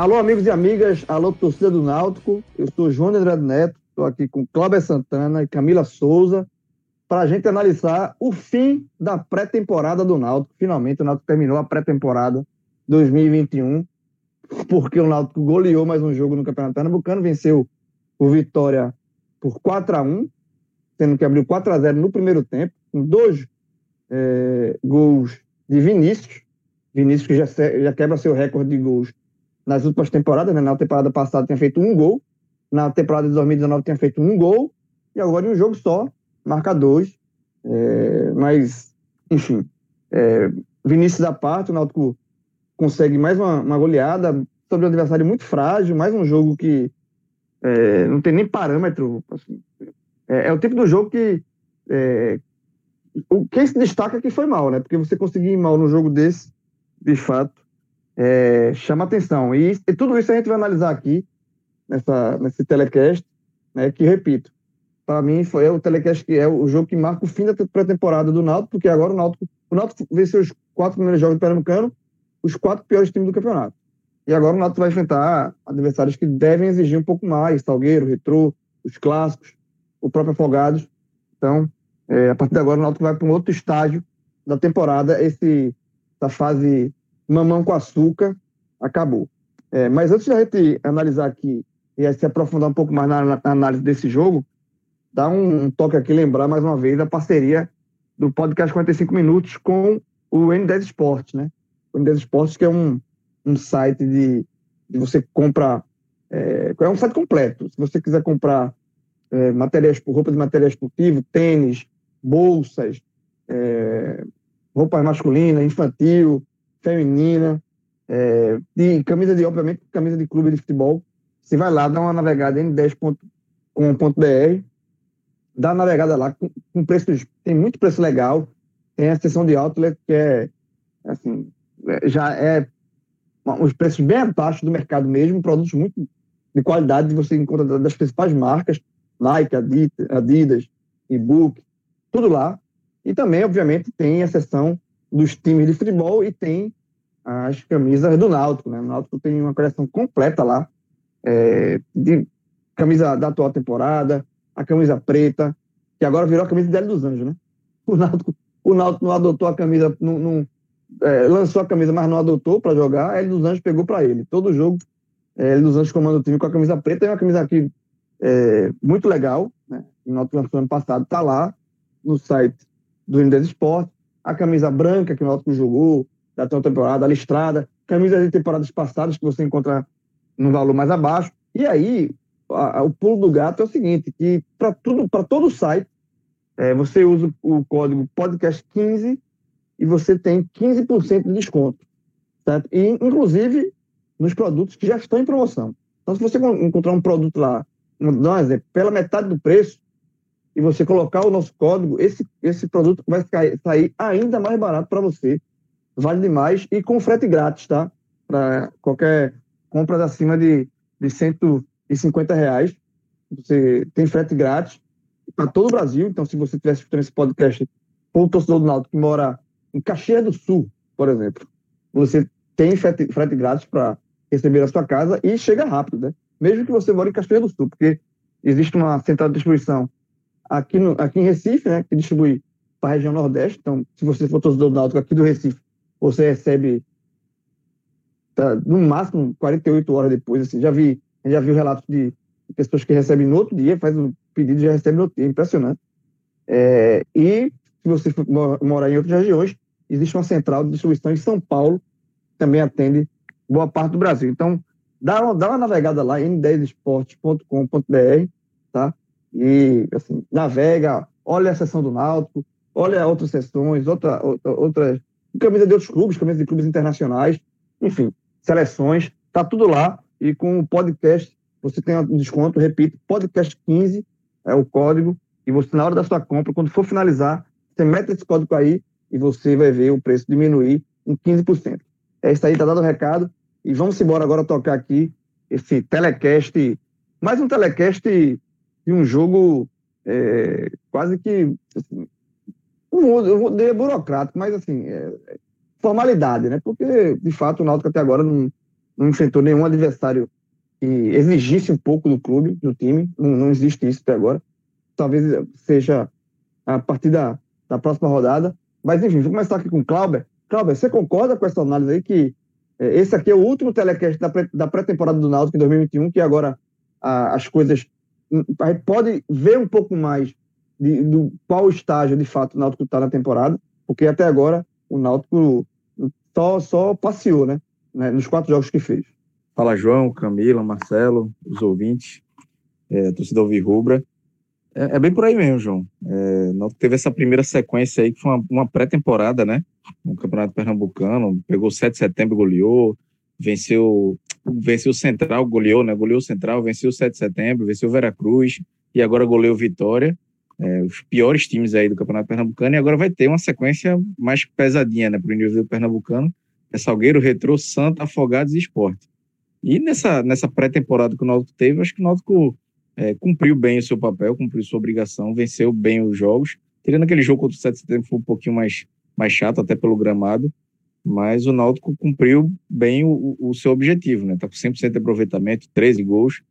Alô, amigos e amigas, alô, torcida do Náutico. Eu sou João André Neto, estou aqui com Cláudia Santana e Camila Souza para a gente analisar o fim da pré-temporada do Náutico. Finalmente, o Náutico terminou a pré-temporada 2021, porque o Náutico goleou mais um jogo no Campeonato Pernambucano, venceu o Vitória por 4 a 1 sendo que abriu 4 a 0 no primeiro tempo, com dois é, gols de Vinícius. Vinícius que já, já quebra seu recorde de gols nas últimas temporadas, né? Na temporada passada tinha feito um gol, na temporada de 2019 tinha feito um gol, e agora em um jogo só, marca dois. É, mas, enfim, é, Vinícius da parte, o Náutico consegue mais uma, uma, goleada sobre um adversário muito frágil, mais um jogo que é, não tem nem parâmetro. Assim, é, é, o tipo do jogo que é, o, quem se destaca é que foi mal, né? Porque você conseguir ir mal num jogo desse, de fato, é, chama atenção. E, e, tudo isso a gente vai analisar aqui, nessa, nesse telecast, né, que, repito, para mim foi é o telecast que é o jogo que marca o fim da pré-temporada do Náutico, porque agora o Náutico, o Náutico venceu os quatro primeiros jogos do Pernambucano, os quatro piores times do campeonato. E agora o Náutico vai enfrentar adversários que devem exigir um pouco mais, Salgueiro, Retrô, os clássicos, o próprio Afogados. Então, é, a partir de agora o Náutico vai para um outro estágio da temporada, esse, essa fase mamão com açúcar, acabou. É, mas antes de a gente analisar aqui e se aprofundar um pouco mais na, na análise desse jogo, dá um, um, toque aqui, lembrar mais uma vez a parceria do podcast 45 Minutos com o N10 Esportes, né? O N10 Esportes, que é um, um site de, de você compra. É, é um site completo. Se você quiser comprar é, materiais, roupa de material esportivo, tênis, bolsas, é, roupa masculina, infantil, feminina, é, de camisa de, obviamente, camisa de clube de futebol. Você vai lá, dá uma navegada em 10.com.br, dá uma navegada lá com, com, preços, tem muito preço legal, tem a seção de outlet que é, assim, é, já é os preços bem abaixo do mercado mesmo, produtos muito de qualidade você encontra das principais marcas, Nike, Adidas, Adidas e-book, tudo lá. E também, obviamente, tem a seção dos times de futebol e tem as camisas do Náutico. Né? O Náutico tem uma coleção completa lá, é, de camisa da atual temporada, a camisa preta, que agora virou a camisa de Hélio dos Anjos. Né? O, Náutico, o Náutico não adotou a camisa, não, não é, lançou a camisa, mas não adotou para jogar, Hélio dos Anjos pegou para ele. Todo jogo, é, Hélio dos Anjos comanda o time com a camisa preta, é uma camisa aqui é, muito legal, né? o Náutico lançou ano passado, está lá no site do Indes Esporte a camisa branca que o Náutico jogou da temporada, a listrada, camisas de temporadas passadas que você encontra no valor mais abaixo. E aí, a, a, o pulo do gato é o seguinte, que para tudo, para todo site, é, você usa o código podcast15 e você tem 15% de desconto. Certo? E, inclusive, nos produtos que já estão em promoção. Então, se você encontrar um produto lá, vou dar um exemplo, pela metade do preço, e você colocar o nosso código, esse, esse produto vai sair ainda mais barato para você. Vale demais e com frete grátis, tá? Para qualquer compra acima de, de 150 reais. Você tem frete grátis para todo o Brasil. Então, se você estiver assistindo esse podcast por um torcedor do Náutico que mora em Caxias do Sul, por exemplo, você tem frete, frete grátis para receber a sua casa e chega rápido, né? Mesmo que você mora em Caxias do Sul, porque existe uma central de distribuição aqui, no, aqui em Recife, né, que distribui para a região Nordeste. Então, se você for torcedor do Náutico aqui do Recife, você recebe tá, no máximo 48 horas depois. Assim, já vi, já vi relatos de pessoas que recebem no outro dia, faz um pedido e já recebe no outro dia. Impressionante. É, e se você for morar em outras regiões, existe uma central de distribuição em São Paulo, que também atende boa parte do Brasil. Então, dá uma, dá uma navegada lá, n10esportes.com.br, tá? E, assim, navega, olha a sessão do Náutico, olha outras sessões, outra, outra, outras camisa de outros clubes, camisa de clubes internacionais, enfim, seleções, tá tudo lá. E com o podcast, você tem um desconto, repito, podcast 15 é o código, e você, na hora da sua compra, quando for finalizar, você mete esse código aí e você vai ver o preço diminuir em 15%. É isso aí, tá dado o recado. E vamos embora agora tocar aqui esse telecast, mais um telecast de um jogo é, quase que, assim, eu vou dizer burocrático, mas assim, é, formalidade, né? Porque, de fato, o Náutico até agora não, não enfrentou nenhum adversário que exigisse um pouco do clube, do time, não, não existe isso até agora. Talvez seja a partir da, da próxima rodada. Mas, enfim, vou começar aqui com o Clauber. Clauber, você concorda com essa análise aí que é, esse aqui é o último telecast da pré-temporada do Náutico em 2021, que agora a, as coisas. A gente pode ver um pouco mais de, do qual estágio, de fato, o Náutico está na temporada, porque até agora o Náutico só, só passeou, né, né? Nos quatro jogos que fez. Fala, João, Camila, Marcelo, os ouvintes, é, torcida Rubra. É, é, bem por aí mesmo, João. É, teve essa primeira sequência aí, que foi uma, uma pré-temporada, né? No Campeonato Pernambucano. Pegou 7 de setembro, goleou. Venceu, venceu o Central, goleou, né? Goleou o Central, venceu o 7 de setembro, venceu o Veracruz. E agora goleou Vitória. É, os piores times aí do Campeonato Pernambucano. E agora vai ter uma sequência mais pesadinha, né? Para o nível pernambucano. É Salgueiro, Retrô, Santa, Afogados e Esporte. E nessa, nessa pré-temporada que o Náutico teve, acho que o Náutico é, cumpriu bem o seu papel, cumpriu sua obrigação, venceu bem os jogos. Tirando aquele jogo contra o 7 de setembro, foi um pouquinho mais, mais chato, até pelo gramado, mas o Náutico cumpriu bem o, o seu objetivo, né? Tá com 100% de aproveitamento, 13 gols,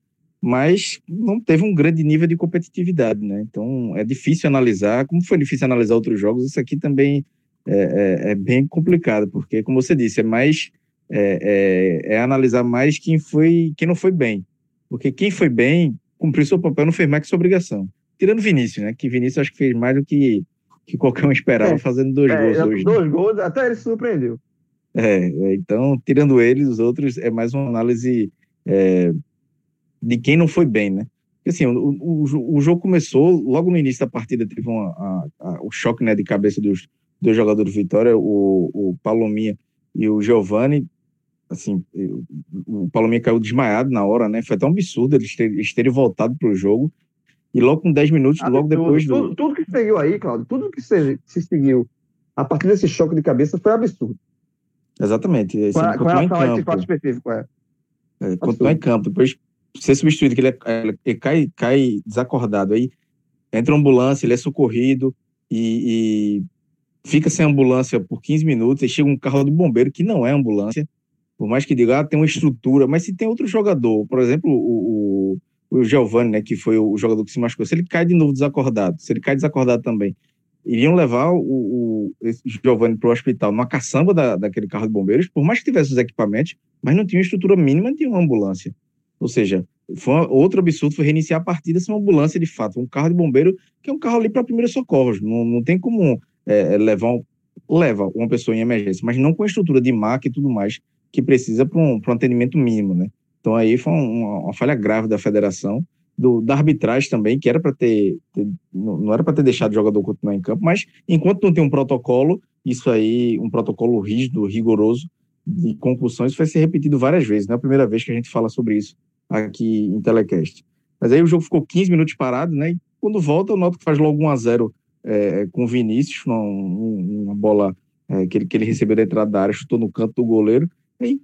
mas não teve um grande nível de competitividade, né? Então é difícil analisar, como foi difícil analisar outros jogos, isso aqui também é, é, é bem complicado, porque, como você disse, é mais é, é, é analisar mais quem foi, quem não foi bem, porque quem foi bem cumpriu seu papel, não fez mais que sua obrigação. Tirando Vinícius, né? Que Vinícius acho que fez mais do que, que qualquer um esperava, é, fazendo dois é, gols hoje. Dois né? gols, até ele se surpreendeu. É, é, então, tirando eles, os outros, é mais uma análise é, de quem não foi bem, né? Porque, assim, o, o, o, jogo começou, logo no início da partida teve uma, a, a, o choque né, de cabeça dos dois jogadores do Vitória, o, o Palominha e o Giovani, assim, o Palomeiras caiu desmaiado na hora, né? Foi tão absurdo eles terem, eles terem voltado para o jogo. E logo com 10 minutos, absurdo. logo depois do. Tudo, tudo, que seguiu aí, Claudio, tudo que se, se seguiu a partir desse choque de cabeça foi absurdo. Exatamente. Assim, qual, qual é a esse fato específico? É. É, continuar em campo, depois ser substituído, que ele, é, ele cai, cai desacordado. Aí entra uma ambulância, ele é socorrido e, e fica sem ambulância por 15 minutos. Aí chega um carro do bombeiro, que não é ambulância, por mais que diga, ah, tem uma estrutura, mas se tem outro jogador, por exemplo, o, o, o Giovanni, né, que foi o jogador que se machucou, se ele cai de novo desacordado, se ele cai desacordado também, iriam levar o, o Giovanni para o hospital numa caçamba da, daquele carro de bombeiros, por mais que tivesse os equipamentos, mas não tinha estrutura mínima de uma ambulância. Ou seja, foi uma, outro absurdo foi reiniciar a partida sem uma ambulância de fato, um carro de bombeiro que é um carro ali para primeiros socorros, não, não tem como é, levar um, leva uma pessoa em emergência, mas não com estrutura de maca e tudo mais que precisa para um, um atendimento mínimo, né? Então aí foi uma, uma falha grave da federação, do, da arbitragem também, que era para ter, ter, não era para ter deixado o jogador continuar em campo, mas enquanto não tem um protocolo, isso aí, um protocolo rígido, rigoroso de concussões, vai ser repetido várias vezes, não é a primeira vez que a gente fala sobre isso aqui em telecast. Mas aí o jogo ficou 15 minutos parado, né? E quando volta, o Náutico faz logo 1 a 0 é, com o Vinícius, uma, uma bola é, que, ele, que ele recebeu da entrada da área, chutou no canto do goleiro. Aí,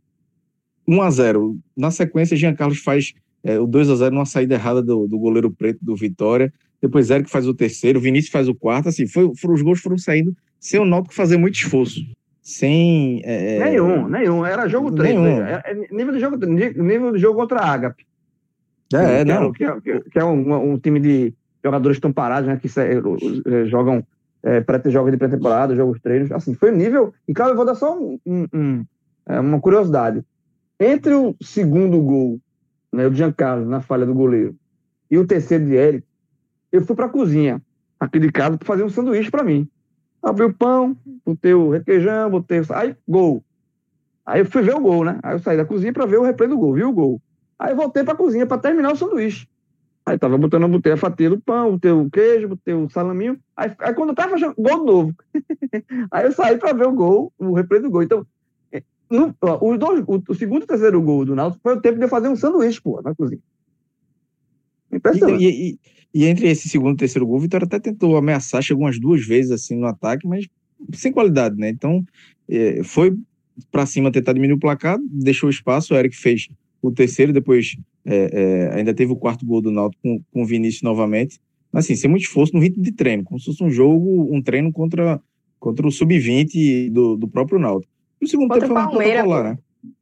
1 a 0 Na sequência, Jean Carlos faz é, o 2 a 0 numa saída errada do, do goleiro preto do Vitória. Depois Eric faz o terceiro, Vinícius faz o quarto. Assim, foi, foram, os gols foram saindo sem o Náutico fazer muito esforço. Sem. É, é nenhum, nenhum. Era jogo 3. Né? É, nível, de jogo, nível de jogo contra a Agape. É, que, não. Que, é, que, que é um, um, time de jogadores que estão parados, né? Que é, jogam é, jogos de pré-temporada, jogos treinos. Assim, foi nível. E, claro, eu vou dar só um, um, é uma curiosidade. Entre o segundo gol, né, o Giancarlo, na falha do goleiro, e o terceiro de Eric, eu fui para a cozinha aqui de casa para fazer um sanduíche para mim. abri o pão, botei o requeijão, botei o... Aí, gol. Aí eu fui ver o gol, né? Aí eu saí da cozinha para ver o replay do gol, viu o gol. Aí voltei para a cozinha para terminar o sanduíche. Aí tava botando, botei a fatia do pão, botei o queijo, botei o salaminho. Aí, aí quando eu tava fazendo gol novo. aí eu saí para ver o gol, o replay do gol. Então, no, ó, dois, o, o, segundo e terceiro gol do Náutico foi o tempo de eu fazer um sanduíche, pô, na cozinha. Impressionante. E, e, e, entre esse segundo e terceiro gol, o Vitória até tentou ameaçar, chegou umas duas vezes assim no ataque, mas sem qualidade, né? Então, é, foi para cima tentar diminuir o placar, deixou espaço, o Eric fez o terceiro, depois é, é, ainda teve o quarto gol do Náutico com, com o Vinícius novamente. Mas assim, sem muito esforço no ritmo de treino, como se fosse um jogo, um treino contra, contra o sub-20 do, do próprio Náutico. E o segundo contra tempo foi protocolar, né?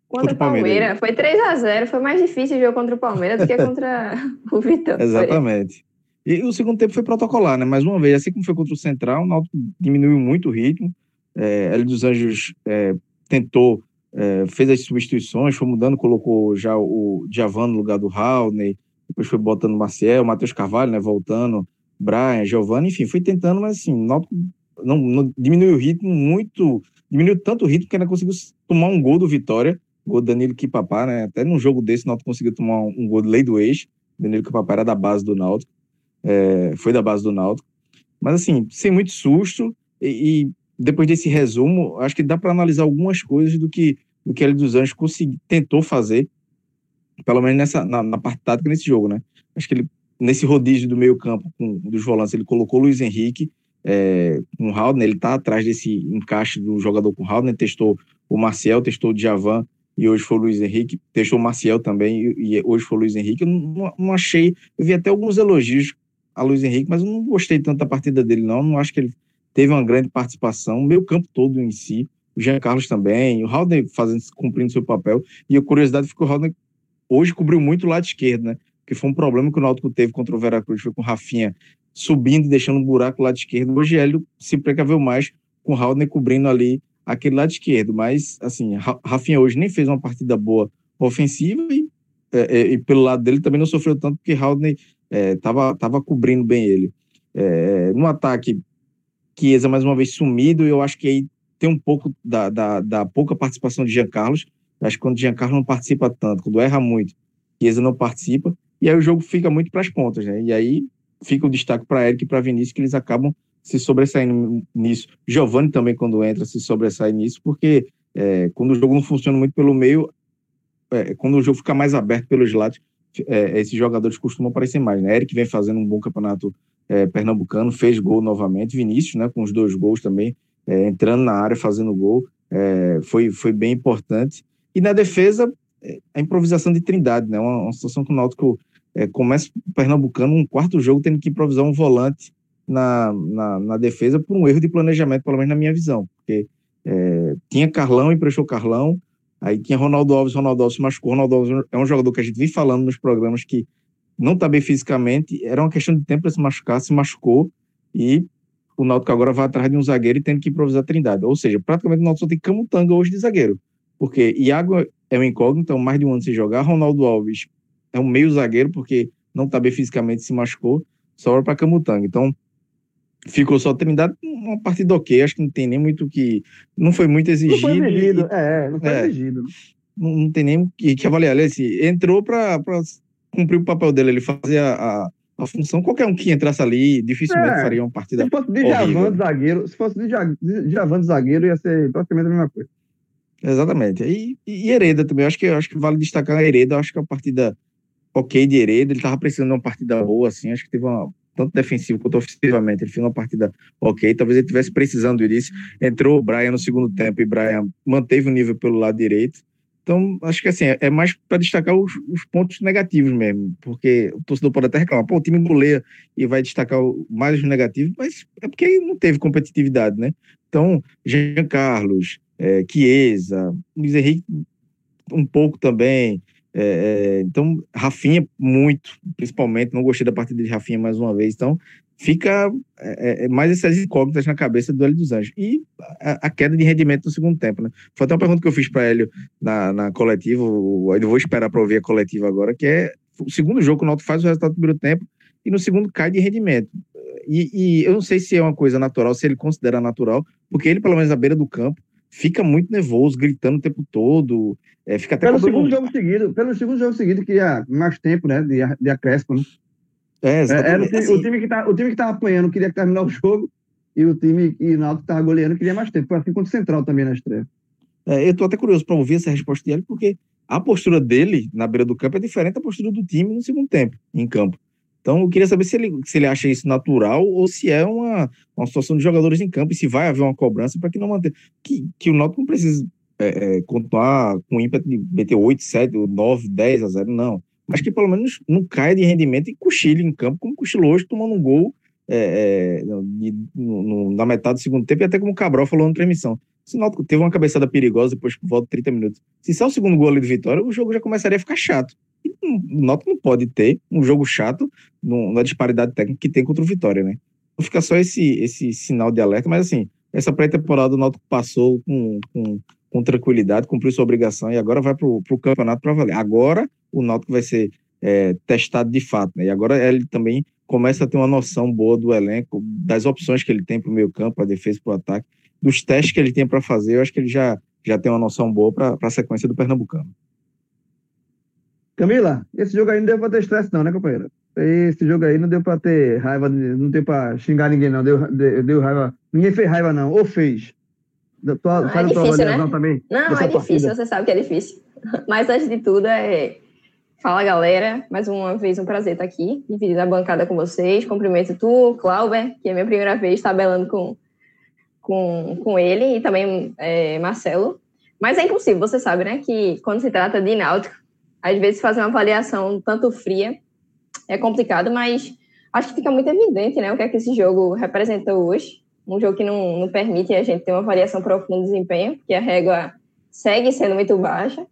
Contra, o Palmeiras. Foi 3 a 0 Foi mais difícil o jogo contra o Palmeiras do que contra o Vitória. Exatamente. E o segundo tempo foi protocolar, né? Mais uma vez, assim como foi contra o Central, o Náutico diminuiu muito o ritmo. É, L dos Anjos é, tentou, é, fez as substituições, foi mudando, colocou já o Javan no lugar do Raulney, depois foi botando o Maciel, Matheus Carvalho, né? Voltando, Brian, Giovanni, enfim, foi tentando, mas assim, o Náutico não, não, diminuiu o ritmo muito, diminuiu tanto o ritmo que ainda conseguiu tomar um gol do Vitória gol do Danilo Kipapá, né? Até num jogo desse, o Náutico conseguiu tomar um, gol de lei do ex. Danilo Kipapá era da base do Náutico, é, foi da base do Náutico. Mas, assim, sem muito susto, e, e depois desse resumo, acho que dá para analisar algumas coisas do que, do que ele dos Anjos consegui, tentou fazer, pelo menos nessa, na, na parte tática nesse jogo, né? Acho que ele, nesse rodízio do meio campo com, dos volantes, ele colocou o Luiz Henrique, é, com o Haldner, ele tá atrás desse encaixe do jogador com o Haldner, testou o Marcel, testou o Djavan, e hoje foi o Luiz Henrique, deixou o Marcial também, e, hoje foi o Luiz Henrique. Eu não, não, achei, eu vi até alguns elogios a Luiz Henrique, mas eu não gostei tanto da partida dele, não. Não acho que ele teve uma grande participação, o meio campo todo em si, o Jean Carlos também, o Haldner fazendo, cumprindo seu papel. E a curiosidade que o Haldner hoje cobriu muito o lado esquerdo, né? Que foi um problema que o Náutico teve contra o Veracruz, foi com o Rafinha subindo e deixando um buraco no lado esquerdo. Hoje ele se precaveu mais com o Haldner cobrindo ali aquele lado esquerdo. Mas, assim, Rafinha hoje nem fez uma partida boa ofensiva e, é, é, e pelo lado dele também não sofreu tanto porque Haldner estava é, tava cobrindo bem ele. É, no ataque, Chiesa mais uma vez sumido, eu acho que aí tem um pouco da, da, da pouca participação de Jean Carlos. acho que quando Jean Carlos não participa tanto, quando erra muito, Chiesa não participa, e aí o jogo fica muito para as pontas, né? E aí fica o destaque para Eric e para Vinícius, que eles acabam se sobressaindo nisso. Giovanni também, quando entra, se sobressai nisso, porque é, quando o jogo não funciona muito pelo meio, é, quando o jogo fica mais aberto pelos lados, é, esses jogadores costumam aparecer mais. Né? Eric vem fazendo um bom campeonato é, pernambucano, fez gol novamente. Vinícius, né, com os dois gols também, é, entrando na área, fazendo gol, é, foi, foi bem importante. E na defesa, a improvisação de Trindade, né? uma, uma situação que o Náutico começa o pernambucano, um quarto jogo, tendo que improvisar um volante na, na, na, defesa por um erro de planejamento, pelo menos na minha visão, porque é, tinha Carlão, emprestou Carlão, aí tinha Ronaldo Alves, Ronaldo Alves se machucou, Ronaldo Alves é um jogador que a gente vem falando nos programas que não está bem fisicamente, era uma questão de tempo para se machucar, se machucou, e o Náutico agora vai atrás de um zagueiro e tendo que improvisar a trindade, ou seja, praticamente o Náutico só tem Camutanga hoje de zagueiro, porque Iago é um incógnito, então mais de um ano sem jogar, Ronaldo Alves é um meio zagueiro, porque não está bem fisicamente, se machucou, sobra para Camutanga, então ficou só Trindade, uma partida ok, acho que não tem nem muito que. Não foi muito exigido. Não foi exigido, e, é, não foi é, exigido. Não, não, tem nem que, que avaliar. Ele assim, entrou para cumprir o papel dele, ele fazia a, a função. Qualquer um que entrasse ali, dificilmente é, faria uma partida. Se fosse de Javan zagueiro, se fosse de Javan zagueiro, ia ser praticamente a mesma coisa. Exatamente. E, e Hereda também, acho que, acho que vale destacar a Hereda, acho que é a partida ok de Hereda, ele estava precisando de uma partida boa, assim, acho que teve uma tanto defensivo quanto ofensivamente. Ele fez uma partida ok, talvez ele estivesse precisando disso. Entrou o Brian no segundo tempo e Brian manteve o nível pelo lado direito. Então, acho que assim, é mais para destacar os, os, pontos negativos mesmo, porque o torcedor pode até reclamar, pô, o time goleia e vai destacar mais os negativos, mas é porque não teve competitividade, né? Então, Jean Carlos, é, Chiesa, Luiz Henrique um pouco também, é, é, então, Rafinha, muito, principalmente, não gostei da partida de Rafinha mais uma vez. Então, fica é, é mais essas incógnitas na cabeça do Hélio dos Anjos. E a, a, queda de rendimento no segundo tempo, né? Foi até uma pergunta que eu fiz para Hélio na, na coletiva, ainda vou esperar para ouvir a coletiva agora, que é o segundo jogo que o Náutico faz o resultado do primeiro tempo e no segundo cai de rendimento. e, e, eu não sei se é uma coisa natural, se ele considera natural, porque ele, pelo menos na beira do campo, fica muito nervoso, gritando o tempo todo. É, fica até pelo segundo jogo seguido, pelo segundo jogo seguido, queria mais tempo, né? De, de acréscimo, né? É, exatamente. É, o, time, assim, o, time que tá, o time que tava apanhando queria terminar o jogo e o time que na que tava goleando queria mais tempo. Foi assim contra o Central também na estreia. É, eu tô até curioso para ouvir essa resposta dele, porque a postura dele na beira do campo é diferente da postura do time no segundo tempo, em campo. Então, eu queria saber se ele, se ele acha isso natural ou se é uma, uma situação de jogadores em campo e se vai haver uma cobrança para que não manter. Que, que o Náutico não precisa é, é, continuar com ímpeto de meter 8, 7, 9, 10 a 0, não. Mas que pelo menos não caia de rendimento e cochile em campo, como cochilou hoje, tomando um gol é, é, de, no, no, na metade do segundo tempo, e até como o Cabral falou na transmissão. Se o Náutico teve uma cabeçada perigosa depois que volta 30 minutos. Se é o segundo gol ali de vitória, o jogo já começaria a ficar chato. O Náutico não pode ter um jogo chato na disparidade técnica que tem contra o Vitória, né? Não fica só esse, esse sinal de alerta, mas assim, essa pré-temporada o Náutico passou com, com, com, tranquilidade, cumpriu sua obrigação e agora vai para o campeonato para valer. Agora o Náutico vai ser é, testado de fato, né? E agora ele também começa a ter uma noção boa do elenco, das opções que ele tem para o meio campo, a defesa, para o ataque dos testes que ele tem para fazer, eu acho que ele já, já tem uma noção boa para a sequência do Pernambucano. Camila, esse jogo aí não deu para ter estresse, não, né, companheira? Esse jogo aí não deu para ter raiva, não deu para xingar ninguém, não. Deu, deu, deu, raiva. Ninguém fez raiva, não. Ou fez. Tua, não, é difícil, né? Também, não, é difícil, partida. você sabe que é difícil. Mas antes de tudo, é. Fala galera, mais uma vez um prazer estar aqui, dividir a bancada com vocês. Cumprimento tu, Clauber, que é a minha primeira vez tabelando com, com, com ele e também é, Marcelo. Mas é impossível, você sabe, né? Que quando se trata de náutico, às vezes fazer uma avaliação tanto fria é complicado, mas acho que fica muito evidente, né? O que é que esse jogo representou hoje. Um jogo que não, não permite a gente ter uma variação profunda de desempenho, porque a régua segue sendo muito baixa.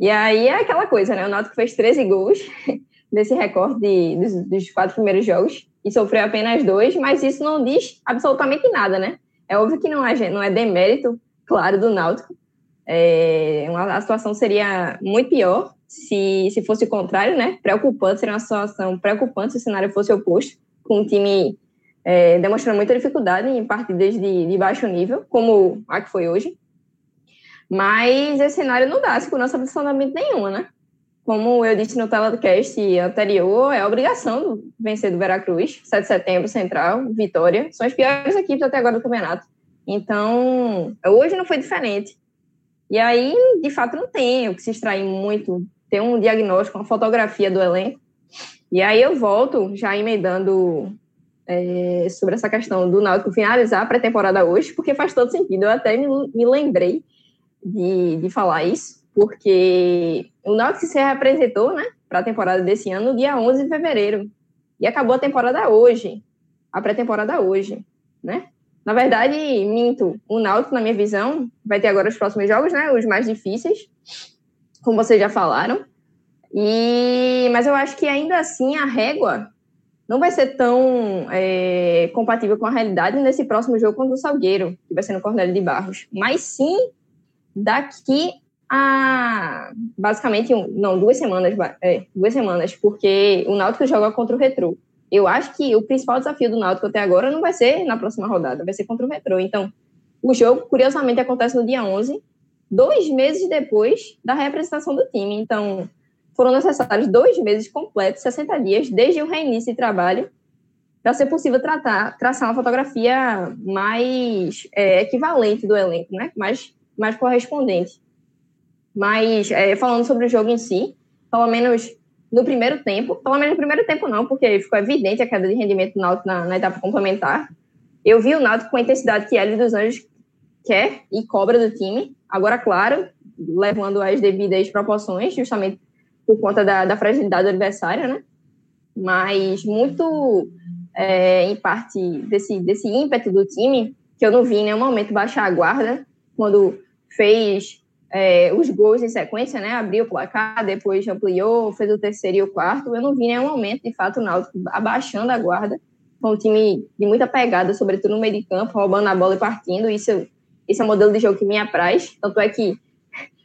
E aí é aquela coisa, né? O Náutico fez 13 gols nesse recorde de, dos, dos quatro primeiros jogos e sofreu apenas dois, mas isso não diz absolutamente nada, né? É óbvio que não é, não é demérito, claro, do Náutico. É, uma, a situação seria muito pior se, se fosse o contrário, né? Preocupante, seria uma situação preocupante se o cenário fosse oposto, com o time é, demonstrando muita dificuldade em partidas de, de baixo nível, como a que foi hoje. Mas esse cenário não dá segurança absolutamente nenhuma, né? Como eu disse no telecast anterior, é obrigação vencer do Veracruz, 7 de setembro, Central, Vitória. São as piores equipes até agora do campeonato. Então, hoje não foi diferente. E aí, de fato, não tem o que se extrair muito. Tem um diagnóstico, uma fotografia do elenco. E aí eu volto, já emendando é, sobre essa questão do Náutico finalizar a pré-temporada hoje, porque faz todo sentido. Eu até me, me lembrei de, de falar isso porque o Náutico se representou, né, para a temporada desse ano no dia 11 de fevereiro. E acabou a temporada hoje, a pré-temporada hoje, né? Na verdade, minto, o Náutico, na minha visão, vai ter agora os próximos jogos, né, os mais difíceis, como vocês já falaram. E mas eu acho que ainda assim a régua não vai ser tão é, compatível com a realidade nesse próximo jogo contra o Salgueiro, que vai ser no Cornélio de Barros. Mas sim daqui há basicamente um, não duas semanas é, duas semanas porque o Náutico joga contra o Retrô eu acho que o principal desafio do Náutico até agora não vai ser na próxima rodada vai ser contra o Retrô então o jogo curiosamente acontece no dia 11 dois meses depois da representação do time então foram necessários dois meses completos 60 dias desde o reinício de trabalho para ser possível tratar, traçar uma fotografia mais é, equivalente do elenco, né? mais, mais correspondente. Mas é, falando sobre o jogo em si, pelo menos no primeiro tempo, pelo menos no primeiro tempo não, porque ficou evidente a queda de rendimento do Náutico na, na etapa complementar. Eu vi o Náutico com a intensidade que ele dos Anjos quer e cobra do time. Agora, claro, levando as devidas proporções, justamente por conta da, da fragilidade do adversário, né? Mas muito é, em parte desse, desse ímpeto do time, que eu não vi em nenhum momento baixar a guarda, quando fez é, os gols em sequência, né? Abriu o placar, depois ampliou, fez o terceiro e o quarto. Eu não vi nenhum momento, de fato, o Náutico abaixando a guarda. com um time de muita pegada, sobretudo no meio de campo, roubando a bola e partindo. Isso, isso é um modelo de jogo que me apraz. Tanto é que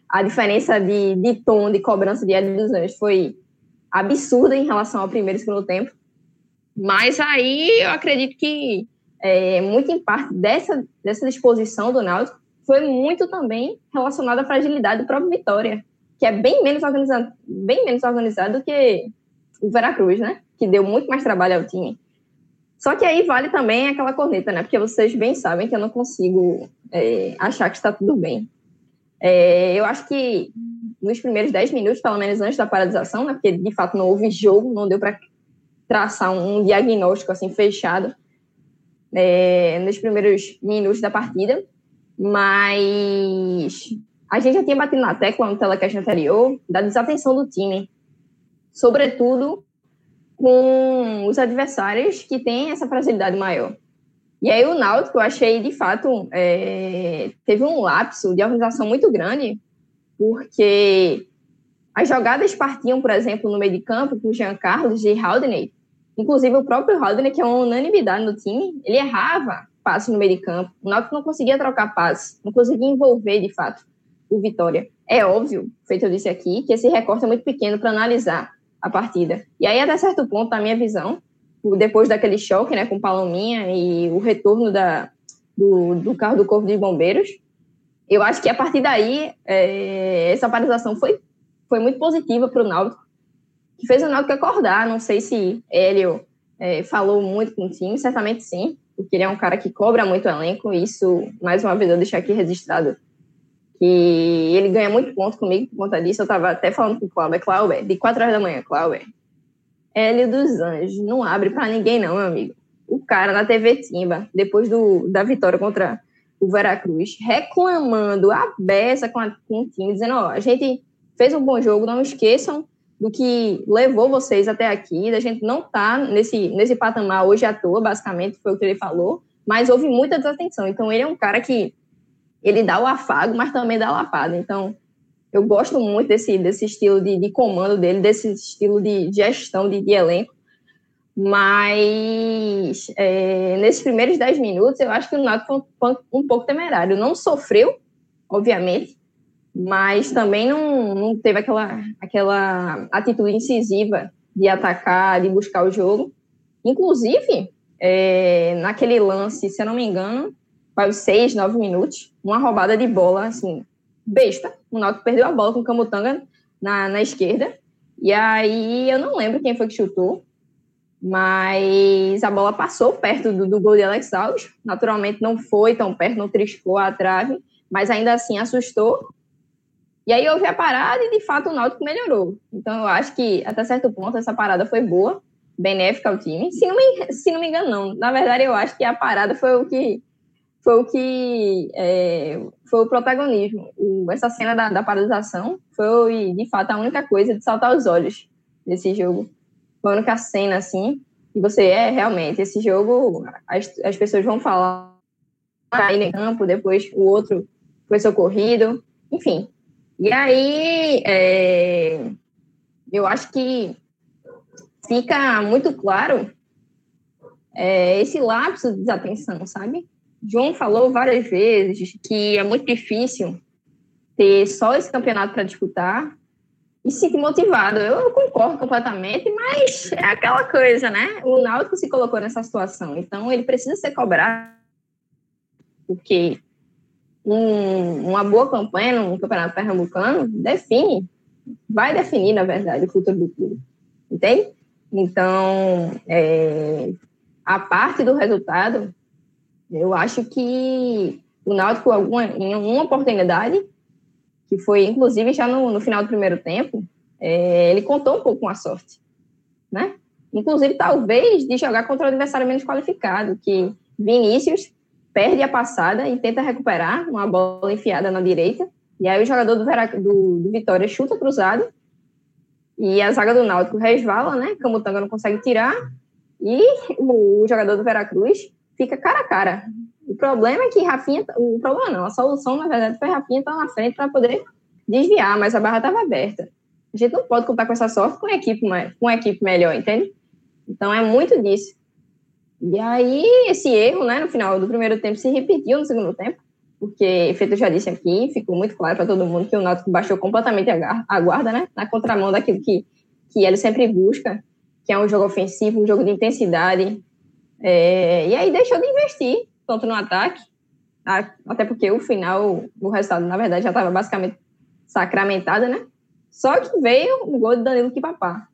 a diferença de, de tom, de cobrança de Ed dos Anjos foi absurda em relação ao primeiro e segundo tempo. Mas aí eu acredito que é, muito em parte dessa, dessa disposição do Náutico foi muito também relacionada à fragilidade do próprio Vitória, que é bem menos organizado, bem menos organizado do que o Veracruz, né? Que deu muito mais trabalho ao time. Só que aí vale também aquela corneta, né? Porque vocês bem sabem que eu não consigo é, achar que está tudo bem. É, eu acho que nos primeiros 10 minutos, pelo menos antes da paralisação, né? Porque de fato não houve jogo, não deu para traçar um diagnóstico assim fechado é, nos primeiros minutos da partida, mas a gente já tinha batido na tecla no telecast anterior da desatenção do time, sobretudo com os adversários que têm essa fragilidade maior. E aí o Náutico, eu achei, de fato, é, teve um lapso de organização muito grande, porque as jogadas partiam, por exemplo, no meio de campo, com Jean Carlos e Haldney, Inclusive, o próprio Rodney, que é uma unanimidade no time, ele errava passe no meio de campo. O Náutico não conseguia trocar passe, não conseguia envolver, de fato, o Vitória. É óbvio, feito eu disse aqui, que esse recorte é muito pequeno para analisar a partida. E aí, até certo ponto, na minha visão, depois daquele choque né, com Palominha e o retorno da, do, do carro do Corpo de Bombeiros, eu acho que a partir daí, é, essa paralisação foi, foi muito positiva para o Náutico, que fez o Náutico acordar. Não sei se Hélio é, falou muito com o time, certamente sim, porque ele é um cara que cobra muito elenco. Isso, mais uma vez, eu deixo aqui registrado que ele ganha muito ponto comigo por conta disso. Eu estava até falando com o Cláudio, Cláudio, de 4 horas da manhã, Cláudio. Hélio dos Anjos, não abre para ninguém, não, meu amigo. O cara na TV Timba, depois do, da vitória contra o Veracruz, reclamando a beça com, a, com o time, dizendo: Ó, a gente fez um bom jogo, não esqueçam do que levou vocês até aqui, da gente não tá nesse, nesse patamar hoje à toa, basicamente, foi o que ele falou, mas houve muita desatenção. Então, ele é um cara que ele dá o afago, mas também dá a lapada. Então, eu gosto muito desse, desse estilo de, de comando dele, desse estilo de gestão de, de elenco. Mas é, nesses primeiros 10 minutos, eu acho que o Nato foi um, um pouco temerário. Não sofreu, obviamente, mas também não, não teve aquela, aquela atitude incisiva de atacar, de buscar o jogo. Inclusive, é, naquele lance, se eu não me engano, os seis, nove minutos, uma roubada de bola, assim, besta. O Náutico perdeu a bola com o Camutanga na, na esquerda. E aí, eu não lembro quem foi que chutou, mas a bola passou perto do, do gol de Alex Alves. Naturalmente, não foi tão perto, não triscou a trave, mas ainda assim assustou. E aí houve a parada e, de fato, o Náutico melhorou. Então, eu acho que, até certo ponto, essa parada foi boa, benéfica ao time. Se não me, se não me engano, não. Na verdade, eu acho que a parada foi o que foi o que é, foi o protagonismo. O, essa cena da, da paralisação foi, de fato, a única coisa de saltar os olhos desse jogo. Foi a única cena, assim, e você é, realmente, esse jogo, as, as pessoas vão falar aí no campo, depois o outro foi socorrido, enfim, e aí, é, eu acho que fica muito claro é, esse lapso de desatenção, sabe? João falou várias vezes que é muito difícil ter só esse campeonato para disputar e se sentir motivado. Eu concordo completamente, mas é aquela coisa, né? O Náutico se colocou nessa situação, então ele precisa ser cobrado, porque um, uma boa campanha no Campeonato Pernambucano define, vai definir, na verdade, o futuro do clube. Entende? Então, é, a parte do resultado, eu acho que o Náutico, alguma, em uma oportunidade, que foi inclusive já no, no final do primeiro tempo, é, ele contou um pouco com a sorte, né? Inclusive, talvez, de jogar contra o adversário menos qualificado, que Vinícius perde a passada e tenta recuperar uma bola enfiada na direita. E aí o jogador do, Vera, do, do Vitória chuta cruzado e a zaga do Náutico resvala, né? Camutanga não consegue tirar e o, o jogador do Veracruz fica cara a cara. O problema é que Rafinha, o problema não, a solução na verdade foi Rafinha estar na frente para poder desviar, mas a barra estava aberta. A gente não pode contar com essa sorte com a equipe, com a equipe melhor, entende? Então é muito disso. E aí, esse erro, né, no final do primeiro tempo, se repetiu no segundo tempo, porque, feito já disse aqui, ficou muito claro para todo mundo que o Náutico baixou completamente a guarda, né, na contramão daquilo que, que ele sempre busca, que é um jogo ofensivo, um jogo de intensidade. É, e aí deixou de investir tanto no ataque, até porque o final, o resultado, na verdade, já estava basicamente sacramentado, né? Só que veio o gol de Danilo Kipapá.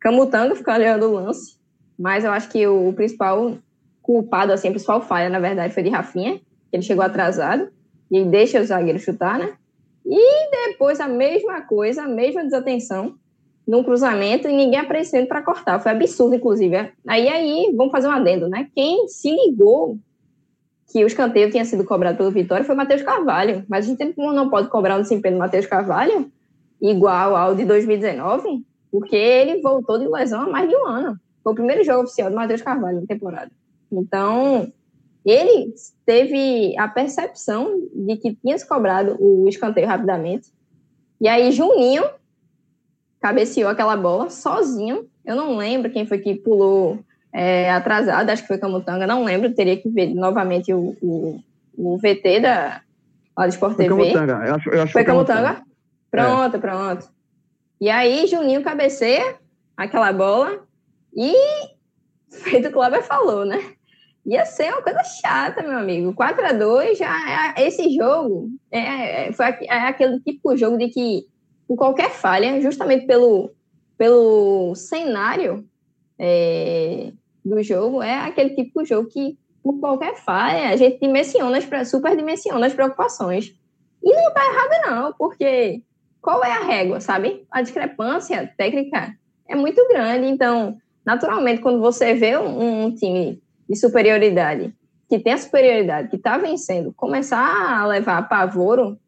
Camutanga ficou olhando o lance, mas eu acho que o principal culpado, assim, a principal falha, na verdade, foi de Rafinha, que ele chegou atrasado, e deixa o zagueiro chutar, né? E depois a mesma coisa, a mesma desatenção, num cruzamento e ninguém aparecendo para cortar. Foi absurdo, inclusive. Aí, aí, vamos fazer um adendo, né? Quem se ligou que o escanteio tinha sido cobrado pelo Vitória foi Matheus Carvalho. Mas a gente não pode cobrar um desempenho do Matheus Carvalho igual ao de 2019, porque ele voltou de lesão há mais de um ano. Foi o primeiro jogo oficial do Matheus Carvalho na temporada. Então, ele teve a percepção de que tinha se cobrado o escanteio rapidamente. E aí, Juninho cabeceou aquela bola sozinho. Eu não lembro quem foi que pulou é, atrasado, acho que foi Camutanga, não lembro, teria que ver novamente o, o, o VT da lá do Sport TV. Camutanga, eu acho, eu acho foi Camutanga? Pronto, é. pronto. E aí, Juninho cabeceia aquela bola e feito o Cláudio falou, né? Ia ser uma coisa chata, meu amigo. 4 a 2 já, é, esse jogo é, é, foi é aquele tipo de jogo de que por qualquer falha, justamente pelo, pelo cenário é, do jogo, é aquele tipo de jogo que, por qualquer falha, a gente dimensiona, superdimensiona as preocupações. E não tá errado, não, porque qual é a régua, sabe? A discrepância técnica é muito grande, então, naturalmente, quando você vê um, um time de superioridade, que tem a superioridade, que está vencendo, começar a levar pavoro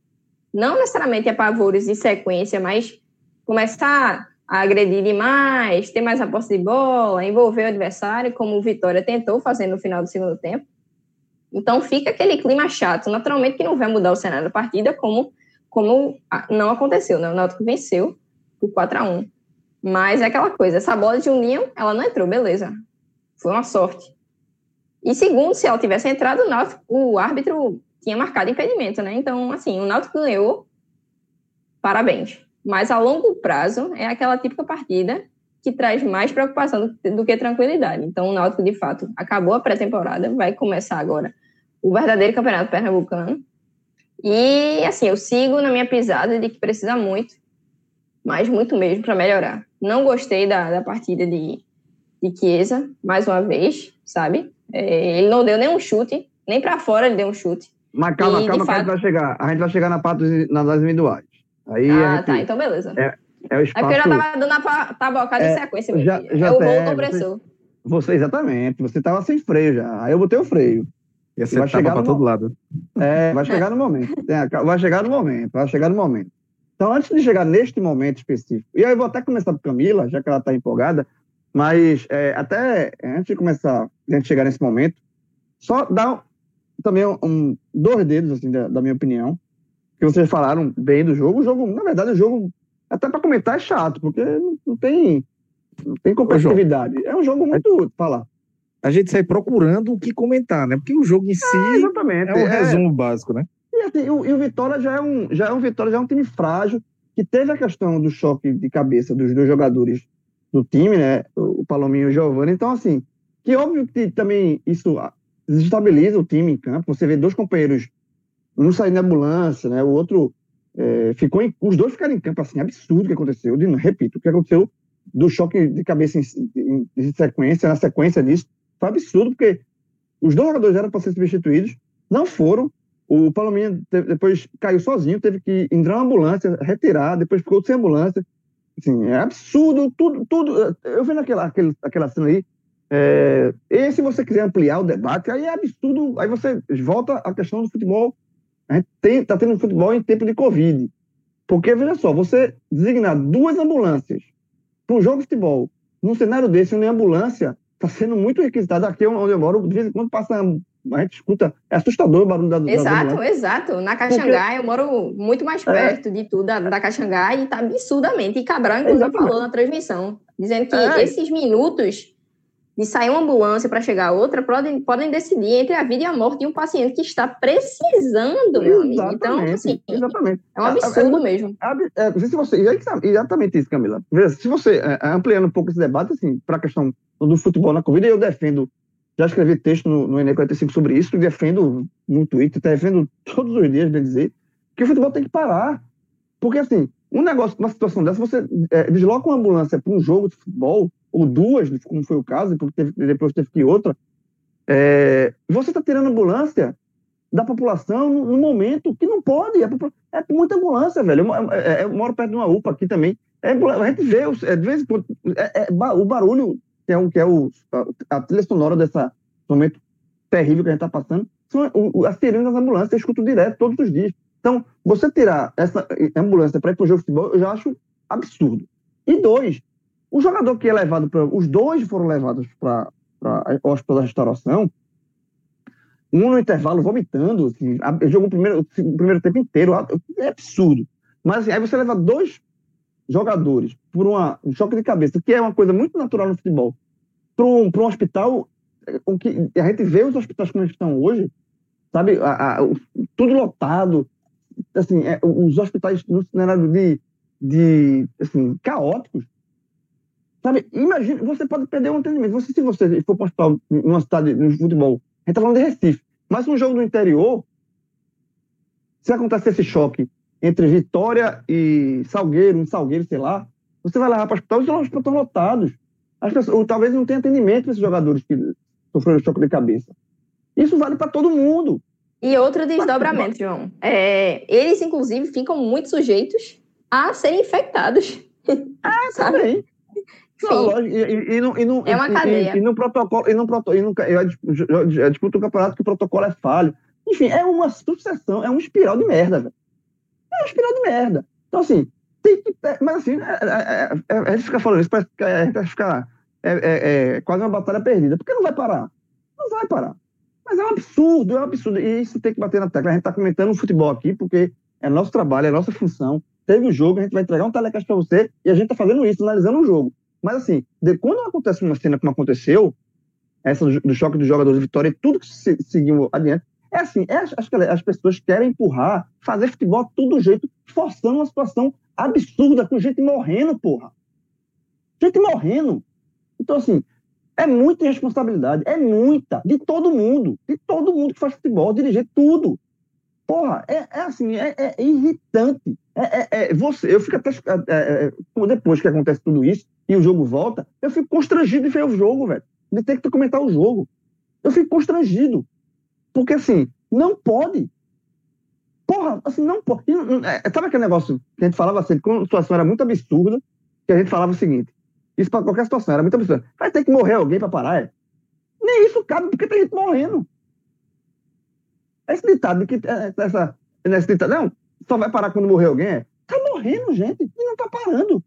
não necessariamente apavores de sequência, mas começar a agredir demais, ter mais a posse de bola, envolver o adversário, como o Vitória tentou fazer no final do segundo tempo. Então fica aquele clima chato, naturalmente que não vai mudar o cenário da partida, como, como não aconteceu, né? O Náutico venceu por 4 a 1 Mas é aquela coisa, essa bola de Juninho, ela não entrou, beleza. Foi uma sorte. E segundo, se ela tivesse entrado, o, Náutico, o árbitro tinha marcado impedimento, né? Então, assim, o Náutico ganhou, parabéns. Mas a longo prazo é aquela típica partida que traz mais preocupação do que tranquilidade. Então, o Náutico, de fato, acabou a pré-temporada, vai começar agora o verdadeiro campeonato pernambucano. E, assim, eu sigo na minha pisada de que precisa muito, mas muito mesmo, para melhorar. Não gostei da, da partida de, de Chiesa, mais uma vez, sabe? É, ele não deu nenhum chute, nem para fora ele deu um chute. Mas calma, e, calma, que fato... a gente vai chegar. A gente vai chegar na parte nas individuais. Aí ah, gente, tá, então beleza. É, é o espaço... É porque eu já tava dando a tabocada é, em sequência, já, já é o volto opressor. Você, você, exatamente, você tava sem freio já. Aí eu botei o freio. E vai chegar para todo lado. É, vai chegar no momento. vai chegar no momento, vai chegar no momento. Então, antes de chegar neste momento específico, e aí eu vou até começar com Camila, já que ela está empolgada, mas é, até antes de começar, antes de chegar nesse momento, só dar também um, dois dedos, assim, da, da, minha opinião, que vocês falaram bem do jogo. O jogo, na verdade, o jogo, até para comentar, é chato, porque não, não tem, não tem competitividade. É um jogo muito. falar. A gente sai procurando o que comentar, né? Porque o jogo em é, si é, exatamente. é um é, resumo básico, né? E, assim, o, e o Vitória já é um, já é um Vitória, já é um time frágil, que teve a questão do choque de cabeça dos dois jogadores do time, né? O Palominho e o Giovanni. Então, assim, que óbvio que também isso desestabiliza o time em campo. Você vê dois companheiros, um saindo da ambulância, né? O outro é, ficou em, os dois ficaram em campo assim, absurdo o que aconteceu. De, repito, o que aconteceu do choque de cabeça em, em, em, sequência, na sequência disso, foi absurdo, porque os dois jogadores eram para ser substituídos, não foram. O Palominha depois caiu sozinho, teve que entrar na ambulância, retirar, depois ficou sem ambulância. Assim, é absurdo, tudo, tudo. Eu vendo aquela, aquela, aquela cena aí, é, e se você quiser ampliar o debate, aí é absurdo. Aí você volta à questão do futebol. A gente está tendo futebol em tempo de Covid. Porque, veja só, você designar duas ambulâncias para um jogo de futebol, num cenário desse, onde a ambulância está sendo muito requisitada. Aqui onde eu moro, de vez em quando passa a gente escuta, é assustador o barulho da Exato, da exato. Na Caxangá, Porque... eu moro muito mais é. perto é. de tudo, da, da Caxangá, e está absurdamente. E Cabral, inclusive, Exatamente. falou na transmissão, dizendo que é. esses minutos de sair uma ambulância para chegar outra, podem, podem decidir entre a vida e a morte de um paciente que está precisando, meu amigo. Então, assim, exatamente. é um absurdo é, é, mesmo. É, se você, exatamente isso, Camila. Se você, é, é, ampliando um pouco esse debate, assim, para a questão do futebol na Covid, eu defendo, já escrevi texto no, no Enem 45 sobre isso, defendo no Twitter, defendo todos os dias, bem dizer, que o futebol tem que parar. Porque, assim, um negócio, uma situação dessa, você é, desloca uma ambulância para um jogo de futebol, ou duas, como foi o caso, porque teve, depois teve que outra, é, você está tirando ambulância da população no, no, momento que não pode. É, é muita ambulância, velho. Eu, é, é, eu, moro perto de uma UPA aqui também. É, a gente vê, é, de vez em quando, é, o barulho, que é, o, que é o, a, a trilha sonora desse momento terrível que a gente está passando, são as sirenes das ambulâncias. Eu escuto direto, todos os dias. Então, você tirar essa ambulância para ir para o jogo de futebol, eu já acho absurdo. E dois, o jogador que é levado para. Os dois foram levados para o hospital da restauração. Um no intervalo vomitando, assim, jogou o primeiro, o primeiro tempo inteiro. É absurdo. Mas assim, aí você leva dois jogadores por uma, um choque de cabeça, que é uma coisa muito natural no futebol, para um, um hospital. O que a gente vê os hospitais como estão hoje, sabe? A, a, tudo lotado. Assim, é, os hospitais no cenário de, de assim, caóticos Sabe, imagina, você pode perder um entendimento. Você, se você for para hospital numa cidade, no futebol, a gente está falando de Recife, mas um jogo no interior, se acontecer esse choque entre Vitória e Salgueiro, um Salgueiro, sei lá, você vai levar para o hospital e os hospitais estão lotados. As pessoas, ou, talvez não tenha atendimento para esses jogadores que sofreram choque de cabeça. Isso vale para todo mundo. E outro desdobramento, João. É, eles, inclusive, ficam muito sujeitos a serem infectados. Ah, também. Não, e, e, e, e não, é uma cadeia. E, no protocolo, e no protocolo, e no, eu, disputo o campeonato que o protocolo é falho. Enfim, é uma sucessão, é um espiral de merda, velho. É um espiral de merda. Então, assim, tem que. Mas assim, é, é, é, a gente fica falando isso, parece que a gente ficar é, quase uma batalha perdida. Porque não vai parar. Não vai parar. Mas é um absurdo, é um absurdo. E isso tem que bater na tecla. A gente está comentando o futebol aqui, porque é nosso trabalho, é nossa função. Teve o jogo, a gente vai entregar um telecast para você e a gente está fazendo isso, analisando o jogo. Mas assim, de, quando acontece uma cena como aconteceu, essa do, do choque dos jogadores de Vitória e tudo que se, seguiu adiante, é assim, é, acho que as pessoas querem empurrar, fazer futebol de todo jeito, forçando uma situação absurda, com gente morrendo, porra. Gente morrendo. Então, assim, é muita irresponsabilidade, é muita, de todo mundo, de todo mundo que faz futebol, dirigir tudo. Porra, é, é assim, é, é irritante. É, é, é, você, eu fico até. É, depois que acontece tudo isso e o jogo volta, eu fico constrangido de ver o jogo, velho. De ter que comentar o jogo. Eu fico constrangido. Porque, assim, não pode. Porra, assim, não pode. É, sabe aquele negócio que a gente falava assim, quando a situação era muito absurda, que a gente falava o seguinte: isso para qualquer situação era muito absurda. Vai ter que morrer alguém para parar, é? Nem isso cabe, porque tem gente morrendo. Esse ditado que é, essa, esse ditado, não, só vai parar quando morrer alguém. É, tá morrendo, gente, e não tá parando.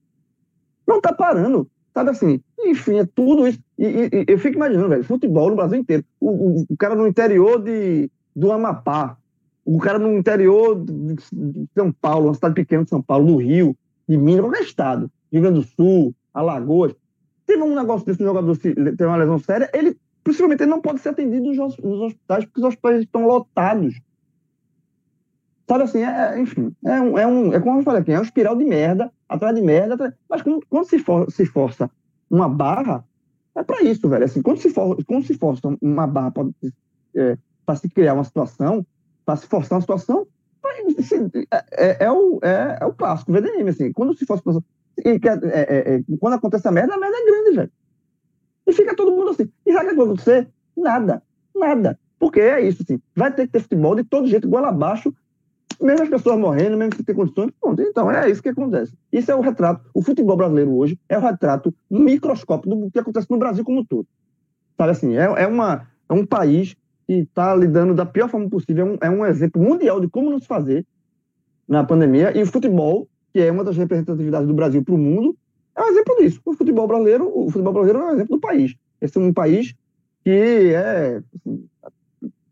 Não tá parando. Sabe assim, enfim, é tudo isso. E, e, e eu fico imaginando, velho, futebol no Brasil inteiro. O, o, o, cara no interior de, do Amapá, o cara no interior de São Paulo, uma cidade pequena de São Paulo, do Rio, de Minas, qualquer estado, Rio Grande do Sul, Alagoas. Teve um negócio desse jogador ter uma lesão séria, ele Possivelmente ele não pode ser atendido nos, hospitais, porque os hospitais estão lotados. Sabe assim, é, é, enfim, é, um, é, um, é como eu falei aqui, é um espiral de merda, atrás de merda, atrás, mas quando, quando se, for, se força uma barra, é para isso, velho. Assim, quando, se for, quando se força uma barra para é, se criar uma situação, para se forçar uma situação, é, é, é, o, é, é o clássico VDM, assim, quando se força uma situação, é, quando acontece a merda, a merda é grande, velho. E fica todo mundo assim. E sabe o que vai acontecer? Nada. Nada. Porque é isso, assim. Vai ter que ter futebol de todo jeito, igual abaixo, mesmo as pessoas morrendo, mesmo que tem condições. Pronto. Então, é isso que acontece. Isso é o retrato. O futebol brasileiro hoje é o retrato microscópio do que acontece no Brasil como um todo. Sabe assim, é, é, uma, é um país que está lidando da pior forma possível. É um, é um exemplo mundial de como nos fazer na pandemia. E o futebol, que é uma das representatividades do Brasil para o mundo, é um exemplo disso. O futebol brasileiro, o futebol brasileiro é um exemplo do país. Esse é um país que é, assim,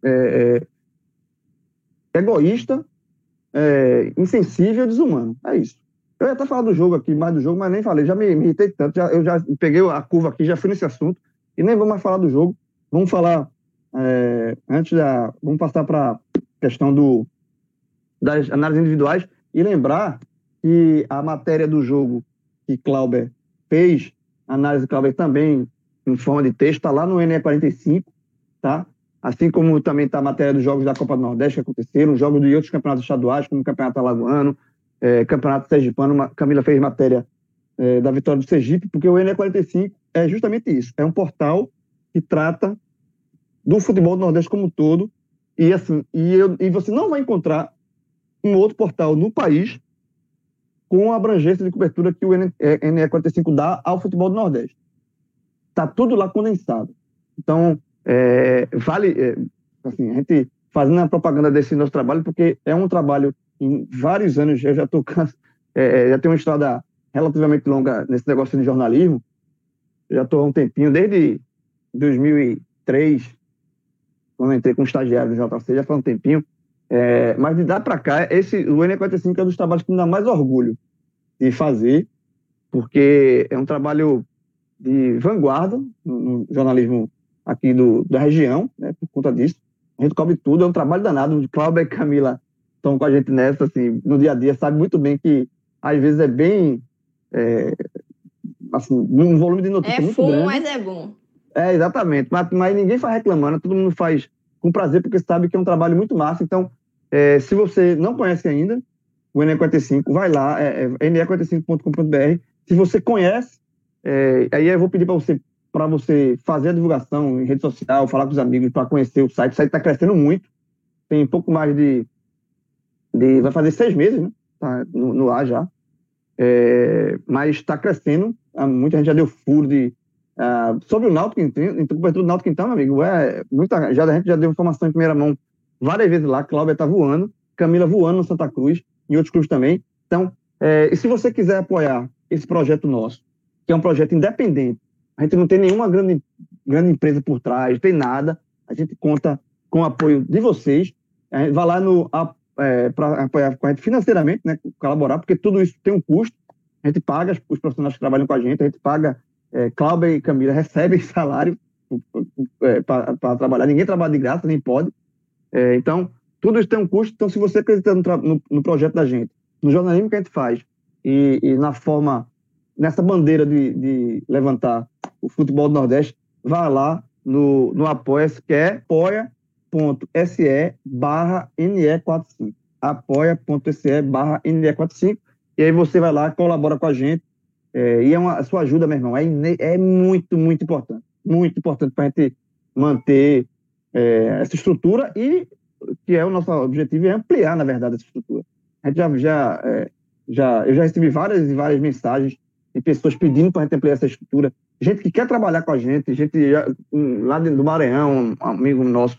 é, é egoísta, é, insensível, desumano. É isso. Eu ia até falar do jogo aqui, mais do jogo, mas nem falei. Já me, me irritei tanto. Já, eu já peguei a curva aqui, já fui nesse assunto. e nem vou mais falar do jogo. Vamos falar é, antes da. Vamos passar para a questão do, das análises individuais e lembrar que a matéria do jogo que Clauber fez, a análise Clauber também em forma de texto, está lá no NE45, tá? Assim como também está a matéria dos jogos da Copa do Nordeste que aconteceram, jogos de outros campeonatos estaduais, como o Campeonato Alagoano, é, Campeonato Sergipano. Camila fez matéria é, da vitória do Sergipe, porque o NE45 é justamente isso. É um portal que trata do futebol do Nordeste como um todo. E assim, e, eu, e você não vai encontrar um outro portal no país com a abrangência de cobertura que o NE45 é, dá ao futebol do Nordeste. Está tudo lá condensado. Então, é, vale, é, assim, a gente fazendo a propaganda desse nosso trabalho, porque é um trabalho em vários anos, eu já estou é, é, já tenho uma estrada relativamente longa nesse negócio de jornalismo, já estou há um tempinho, desde 2003, quando entrei como estagiário no JC, já faz um tempinho, é, mas de dar para cá, esse, o N45 é um dos trabalhos que me dá mais orgulho de fazer, porque é um trabalho de vanguarda no, no jornalismo aqui do, da região, né, por conta disso. A gente cobre tudo, é um trabalho danado. Cláudia e Camila estão com a gente nessa, assim, no dia a dia, sabe muito bem que às vezes é bem. É, assim, um volume de notícias é muito grande. É bom, mas é bom. É, exatamente. Mas, mas ninguém faz reclamando, todo mundo faz com prazer, porque sabe que é um trabalho muito massa. Então, é, se você não conhece ainda o NE45, vai lá, é, é ne45.com.br. Se você conhece, é, aí eu vou pedir para você para você fazer a divulgação em rede social, falar com os amigos para conhecer o site. O site está crescendo muito. Tem pouco mais de, de vai fazer seis meses, né? Tá no, no ar já. É, mas está crescendo. Muita gente já deu furo de Uh, sobre o Náutico, então, cobertura do Náutico, então, meu amigo, é, muita, já, a gente já deu informação em primeira mão várias vezes lá. Cláudia está voando, Camila voando no Santa Cruz, em outros clubes também. Então, é, e se você quiser apoiar esse projeto nosso, que é um projeto independente, a gente não tem nenhuma grande, grande empresa por trás, tem nada, a gente conta com o apoio de vocês. A vai lá no, é, para apoiar com a gente financeiramente, né, colaborar, porque tudo isso tem um custo. A gente paga os profissionais que trabalham com a gente, a gente paga é, Cláudia e Camila recebem salário é, para trabalhar, ninguém trabalha de graça, nem pode. É, então, tudo isso tem um custo. Então, se você acredita no, no, no, projeto da gente, no jornalismo que a gente faz e, e na forma, nessa bandeira de, de, levantar o futebol do Nordeste, vá lá no, no apoia-se, que é apoia.se barra NE45. apoia.se barra NE45. E aí você vai lá, colabora com a gente, é, e é uma, a sua ajuda, meu irmão, é, é muito, muito importante. Muito importante para a gente manter é, essa estrutura e que é o nosso objetivo é ampliar, na verdade, essa estrutura. A gente já, já, é, já, eu já recebi várias e várias mensagens de pessoas pedindo para a gente ampliar essa estrutura. Gente que quer trabalhar com a gente, gente já, lá do Maranhão, um amigo nosso,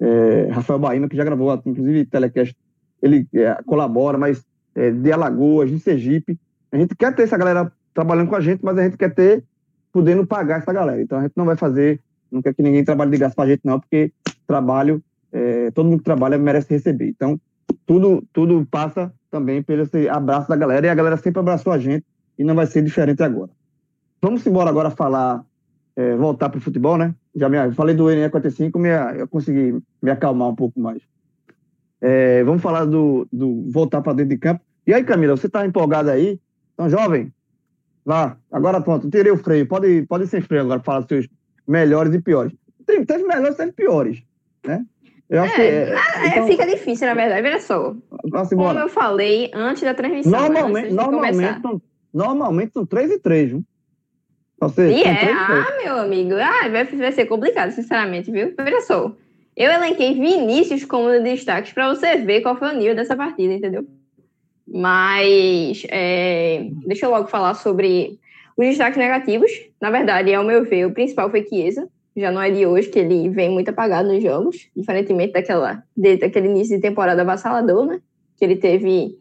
é, Rafael Baína, que já gravou, inclusive, telecast, ele é, colabora, mas é, de Alagoas, de Sergipe. A gente quer ter essa galera trabalhando com a gente, mas a gente quer ter, podendo pagar essa galera. Então a gente não vai fazer, não quer que ninguém trabalhe de graça para a gente, não, porque trabalho, é, todo mundo que trabalha merece receber. Então, tudo, tudo passa também pelo esse abraço da galera, e a galera sempre abraçou a gente, e não vai ser diferente agora. Vamos embora agora falar, é, voltar para o futebol, né? Já me, falei do NE45, me, eu consegui me acalmar um pouco mais. É, vamos falar do, do voltar para dentro de campo. E aí, Camila, você está empolgada aí? Então, jovem, Vá, agora pronto, tirei o freio. Pode, pode ser freio agora, falar dos seus melhores e piores. Teve, teve melhores e teve piores, né? Eu acho é, que, é, é, então, fica difícil, na verdade. Olha só. Como eu falei antes da transmissão. Normalmente, normalmente, são, normalmente são 3 e 3, viu? Você, e é? Ah, meu amigo. Ah, vai, vai ser complicado, sinceramente, viu? Olha só. Eu elenquei Vinícius como destaques para você ver qual foi o nível dessa partida, entendeu? Mas é, deixa eu logo falar sobre os destaques negativos. Na verdade, ao meu ver, o principal foi Chiesa. Já não é de hoje que ele vem muito apagado nos jogos, diferentemente daquela, daquele início de temporada avassalador, né? Que ele teve.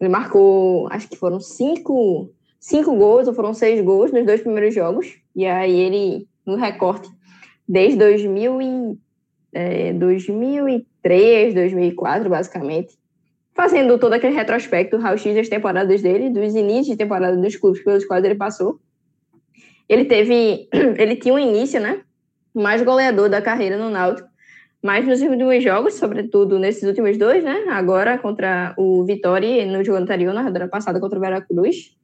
Ele marcou, acho que foram cinco, cinco gols, ou foram seis gols nos dois primeiros jogos. E aí ele, no recorte, desde 2000 e, é, 2003, 2004, basicamente, fazendo todo aquele retrospecto, raio-x das temporadas dele, dos inícios de temporada dos clubes pelos quais ele passou. Ele teve, ele tinha um início, né? Mais goleador da carreira no Náutico, mas nos últimos jogos, sobretudo nesses últimos dois, né? Agora contra o Vitória e no jogo anterior, na rodada passada contra o Veracruz.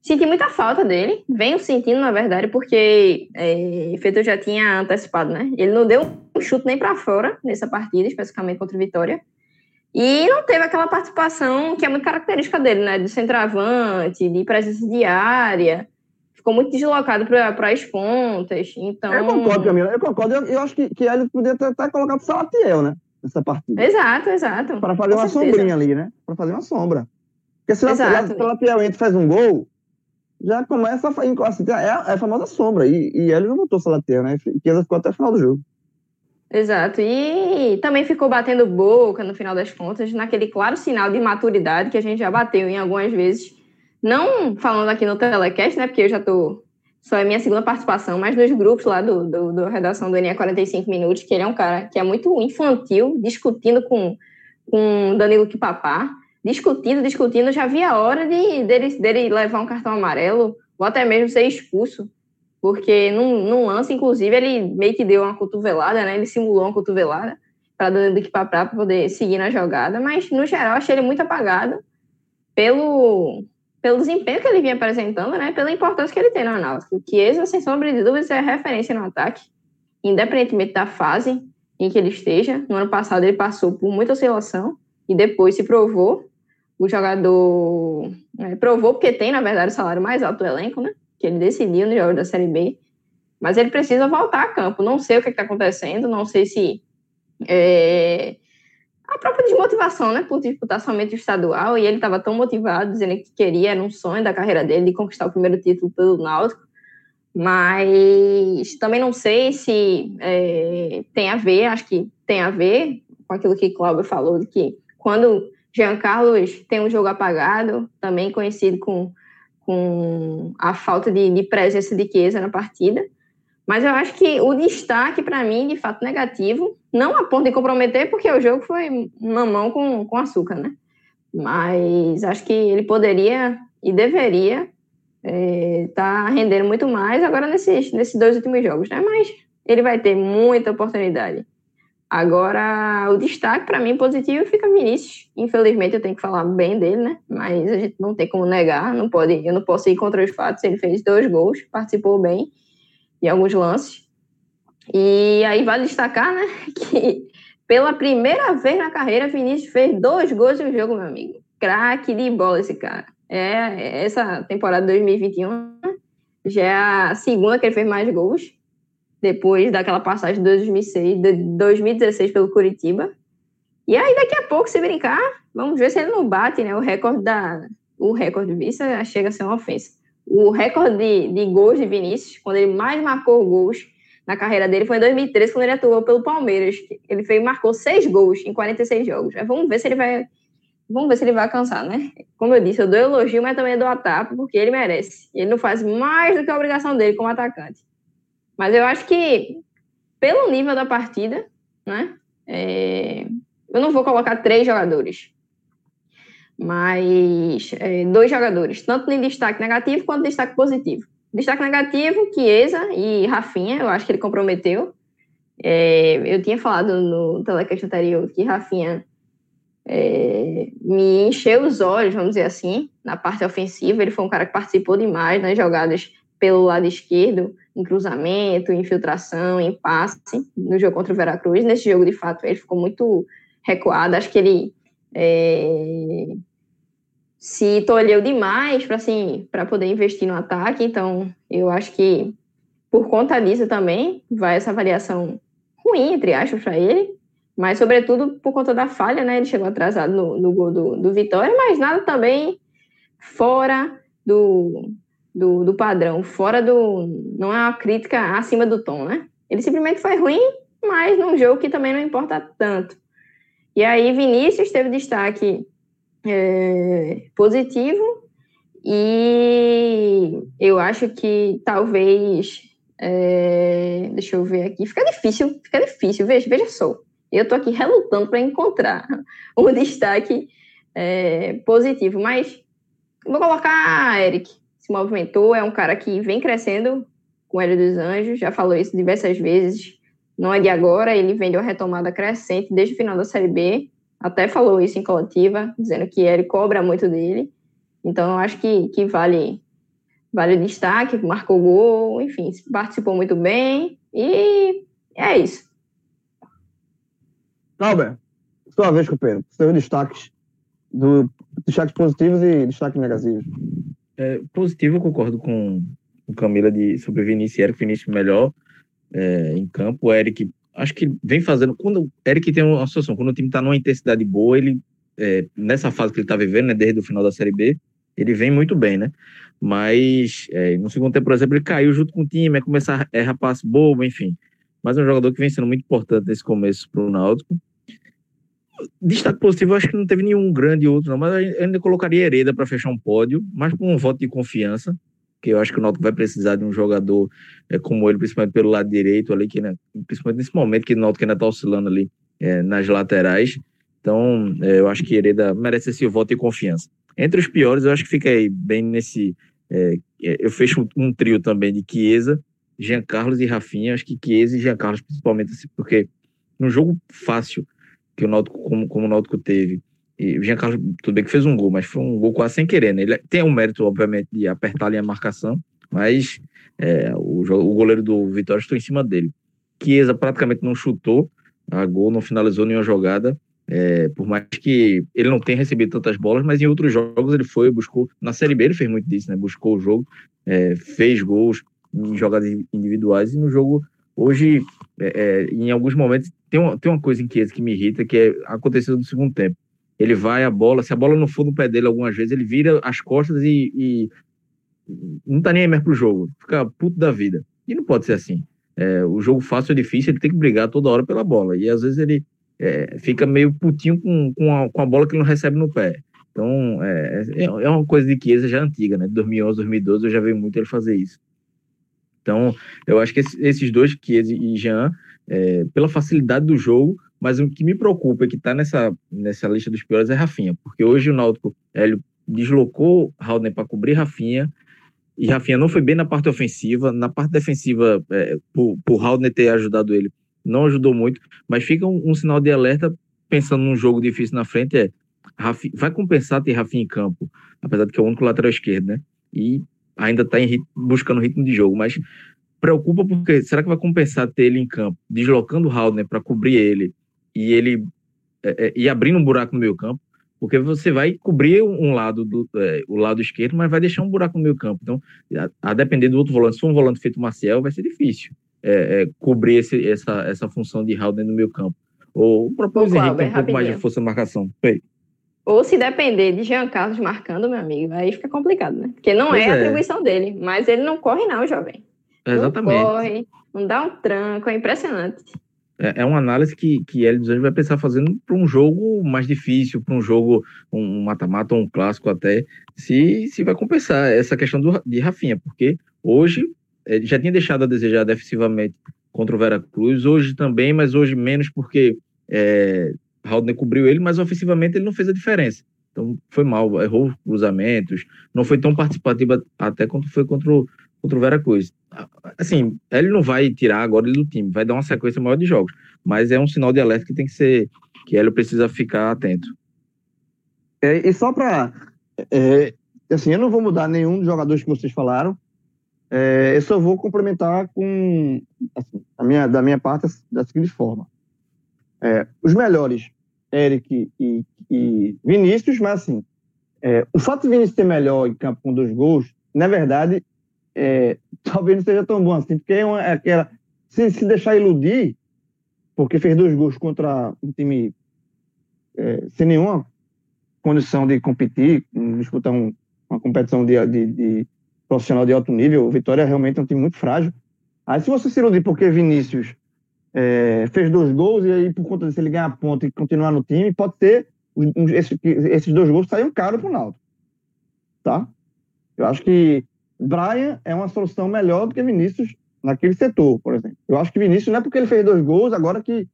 Senti muita falta dele, venho sentindo, na verdade, porque é, Feito já tinha antecipado, né? Ele não deu um chute nem para fora nessa partida, especificamente contra o Vitória. E não teve aquela participação que é muito característica dele, né? De centroavante, de presença diária. Ficou muito deslocado para as pontas. Então... Eu concordo, Camila. Eu concordo. Eu, eu acho que, que ele podia até, até colocar o Salatiel, né? Nessa partida. Exato, exato. Para fazer Com uma certeza. sombrinha ali, né? Para fazer uma sombra. Porque se o Salatiel entra e faz um gol, já começa a. Assim, é, a, é a famosa sombra. E, e ele não botou o Salatiel, né? Que ele ficou até o final do jogo. Exato. E também ficou batendo boca no final das contas, naquele claro sinal de maturidade que a gente já bateu em algumas vezes. Não falando aqui no telecast, né? Porque eu já tô. Só é minha segunda participação, mas nos grupos lá do, do, do redação do NE 45 Minutos, que ele é um cara que é muito infantil, discutindo com, com Danilo Kipapá, discutindo, discutindo, já havia hora de, dele, dele levar um cartão amarelo, ou até mesmo ser expulso porque num, num, lance, inclusive, ele meio que deu uma cotovelada, né? Ele simulou uma cotovelada para dando que para poder seguir na jogada, mas no geral achei ele muito apagado pelo pelo desempenho que ele vinha apresentando, né? Pela importância que ele tem no Náutico. Que esse, sem sombra de dúvidas, é referência no ataque, independentemente da fase em que ele esteja. No ano passado ele passou por muita oscilação e depois se provou o jogador é, provou porque tem, na verdade, o salário mais alto do elenco, né? Que ele decidiu no jogo da Série B, mas ele precisa voltar a campo. Não sei o que está acontecendo, não sei se é, a própria desmotivação, né, por disputar somente o estadual, e ele estava tão motivado, dizendo que queria, era um sonho da carreira dele, de conquistar o primeiro título pelo Náutico, mas também não sei se é, tem a ver, acho que tem a ver com aquilo que Cláudio falou, de que quando Jean Carlos tem um jogo apagado, também conhecido com com a falta de, de presença de Chiesa na partida. Mas eu acho que o destaque, para mim, de fato negativo, não a ponto de comprometer, porque o jogo foi mamão com, com açúcar, né? Mas acho que ele poderia e deveria estar é, tá rendendo muito mais agora nesses, nesses dois últimos jogos, né? Mas ele vai ter muita oportunidade. Agora, o destaque para mim positivo fica Vinícius. Infelizmente, eu tenho que falar bem dele, né? Mas a gente não tem como negar, não pode, eu não posso ir contra os fatos. Ele fez dois gols, participou bem em alguns lances. E aí vale destacar, né, que pela primeira vez na carreira, Vinícius fez dois gols no jogo, meu amigo. Craque de bola esse cara. É, essa temporada 2021 já é a segunda que ele fez mais gols depois daquela passagem de 2006, de 2016 pelo Curitiba. E aí, daqui a pouco, se brincar, vamos ver se ele não bate né, o recorde da. O recorde, isso chega a ser uma ofensa. O recorde de, de gols de Vinícius, quando ele mais marcou gols na carreira dele, foi em 2013, quando ele atuou pelo Palmeiras. Ele fez, marcou seis gols em 46 jogos. Vamos ver se ele vai. Vamos ver se ele vai alcançar, né? Como eu disse, eu dou elogio, mas também dou a tapa, porque ele merece. Ele não faz mais do que a obrigação dele como atacante. Mas eu acho que, pelo nível da partida, né? É, eu não vou colocar três jogadores, mas é, dois jogadores, tanto em destaque negativo quanto em destaque positivo. Destaque negativo, Chiesa e Rafinha, eu acho que ele comprometeu. É, eu tinha falado no telecast anterior que Rafinha é, me encheu os olhos, vamos dizer assim, na parte ofensiva. Ele foi um cara que participou demais nas jogadas pelo lado esquerdo, em cruzamento, infiltração, em passe, no jogo contra o Veracruz. Nesse jogo, de fato, ele ficou muito recuado. Acho que ele é, se tolheu demais para assim, poder investir no ataque. Então, eu acho que por conta disso também vai essa variação ruim, entre aspas, para ele. Mas, sobretudo, por conta da falha, né? Ele chegou atrasado no, no gol do, do Vitória, mas nada também fora do, do, do padrão, fora do. Não é uma crítica acima do tom, né? Ele simplesmente foi ruim, mas num jogo que também não importa tanto. E aí, Vinícius teve destaque é, positivo, e eu acho que talvez. É, deixa eu ver aqui. Fica difícil, fica difícil. Veja, veja só. Eu estou aqui relutando para encontrar um destaque é, positivo, mas vou colocar Eric se movimentou, é um cara que vem crescendo com o Hélio dos Anjos, já falou isso diversas vezes. Não é de agora, ele vem de uma retomada crescente desde o final da Série B. Até falou isso em coletiva, dizendo que ele cobra muito dele. Então, eu acho que, que vale, vale o destaque, marcou gol, enfim, participou muito bem. E é isso. Albert, sua vez, companheiro. Seus destaques, do, destaques positivos e destaques negativos. É, positivo, eu concordo com o Camila de, sobre Vinícius e Eric. Vinícius melhor é, em campo. O Eric, acho que vem fazendo. Quando o Eric tem uma situação, quando o time está numa intensidade boa, ele, é, nessa fase que ele está vivendo, né, desde o final da Série B, ele vem muito bem, né? Mas é, no segundo tempo, por exemplo, ele caiu junto com o time, é começar a errar passe bobo, enfim. Mas é um jogador que vem sendo muito importante nesse começo para o Náutico. Destaque positivo, acho que não teve nenhum grande outro, não, mas ainda colocaria Hereda para fechar um pódio, mas com um voto de confiança, que eu acho que o Náutico vai precisar de um jogador é, como ele, principalmente pelo lado direito ali, que, né, principalmente nesse momento que o Náutico ainda está oscilando ali é, nas laterais. Então, é, eu acho que Hereda merece esse voto de confiança. Entre os piores, eu acho que fica aí bem nesse. Eu fecho um trio também de Chiesa, Jean Carlos e Rafinha. Acho que Chiesa e Jean Carlos, principalmente, assim, porque num jogo fácil que o Náutico, como, como o Náutico teve, e o Carlos, tudo bem que fez um gol, mas foi um gol quase sem querer, né? Ele tem o um mérito, obviamente, de apertar ali a marcação, mas é, o, o goleiro do Vitória estou em cima dele. Chiesa praticamente não chutou a gol, não finalizou nenhuma jogada. É, por mais que ele não tenha recebido tantas bolas, mas em outros jogos ele foi, buscou. Na Série B ele fez muito disso, né? Buscou o jogo, é, fez gols em jogadas individuais e no jogo hoje, é, é em alguns momentos, tem uma, tem uma coisa em que, me irrita, que é aconteceu no segundo tempo. Ele vai a bola, se a bola não for no pé dele algumas vezes, ele vira as costas e, e não tá nem mais pro jogo, fica puto da vida. E não pode ser assim. É, o jogo fácil é difícil, ele tem que brigar toda hora pela bola. E às vezes ele é, fica meio putinho com, com, a, com a bola que ele não recebe no pé. Então, é, é, é uma coisa de Chiesa já antiga, né? De 2011, 2012, eu já vi muito ele fazer isso. Então, eu acho que esses dois, Chiesa e Jean, é, pela facilidade do jogo, mas o que me preocupa é que está nessa, nessa lista dos piores é Rafinha, porque hoje o Náutico ele deslocou Haldner para cobrir Rafinha, e Rafinha não foi bem na parte ofensiva, na parte defensiva, é, por, por Haldner ter ajudado ele, não ajudou muito, mas fica um, um, sinal de alerta pensando num jogo difícil na frente, é vai compensar ter Rafinha em campo, apesar de que é o único lateral esquerdo, né? E ainda está buscando ritmo de jogo, mas preocupa porque será que vai compensar ter ele em campo, deslocando o Haldner para cobrir ele e ele é, é, e abrindo um buraco no meio campo? Porque você vai cobrir um lado do é, o lado esquerdo, mas vai deixar um buraco no meio campo. Então, a, a depender do outro volante, se for um volante feito Marcel, vai ser difícil é, é, cobrir esse, essa, essa função de Haldner no meio campo. Ou o próprio Henrique tem um pouco mais de força de marcação. Foi. Ou se depender de Jean Carlos marcando, meu amigo, aí fica complicado, né? Porque não é, é a atribuição dele, mas ele não corre não, jovem. Exatamente. Não corre, não dá um tranco, é impressionante. É, é uma análise que, que ele dos Anjos vai pensar fazendo para um jogo mais difícil, para um jogo, um mata-mata ou um clássico até, se, se vai compensar essa questão do, de Rafinha, porque hoje ele já tinha deixado a desejar defensivamente contra o Veracruz, hoje também, mas hoje menos porque é, Haldner cobriu ele, mas ofensivamente ele não fez a diferença. Então foi mal, errou cruzamentos, não foi tão participativo até quanto foi contra o, contra o Veracruz. Assim, ele não vai tirar agora ele do time, vai dar uma sequência maior de jogos, mas é um sinal de alerta que tem que ser, que ele precisa ficar atento. É, e só para, é, assim, eu não vou mudar nenhum dos jogadores que vocês falaram, é, eu só vou complementar com, assim, a minha, da minha parte, da seguinte forma. É, os melhores, Eric e, e Vinícius, mas assim, é, o fato de Vinícius ser melhor em campo com dois gols, na verdade, é, talvez não seja tão bom assim, porque é, uma, é aquela. Se, se deixar iludir, porque fez dois gols contra um time é, sem nenhuma condição de competir, disputar um, uma competição de, de, de, profissional de alto nível, o Vitória realmente é um time muito frágil. Aí, se você se iludir porque Vinícius é, fez dois gols e aí, por conta disso, ele ganhar ponto e continuar no time, pode ter um, esse, esses dois gols saíram caro para o Naldo. Tá? Eu acho que Brian é uma solução melhor do que Vinícius naquele setor, por exemplo. Eu acho que Vinícius não é porque ele fez dois gols, agora que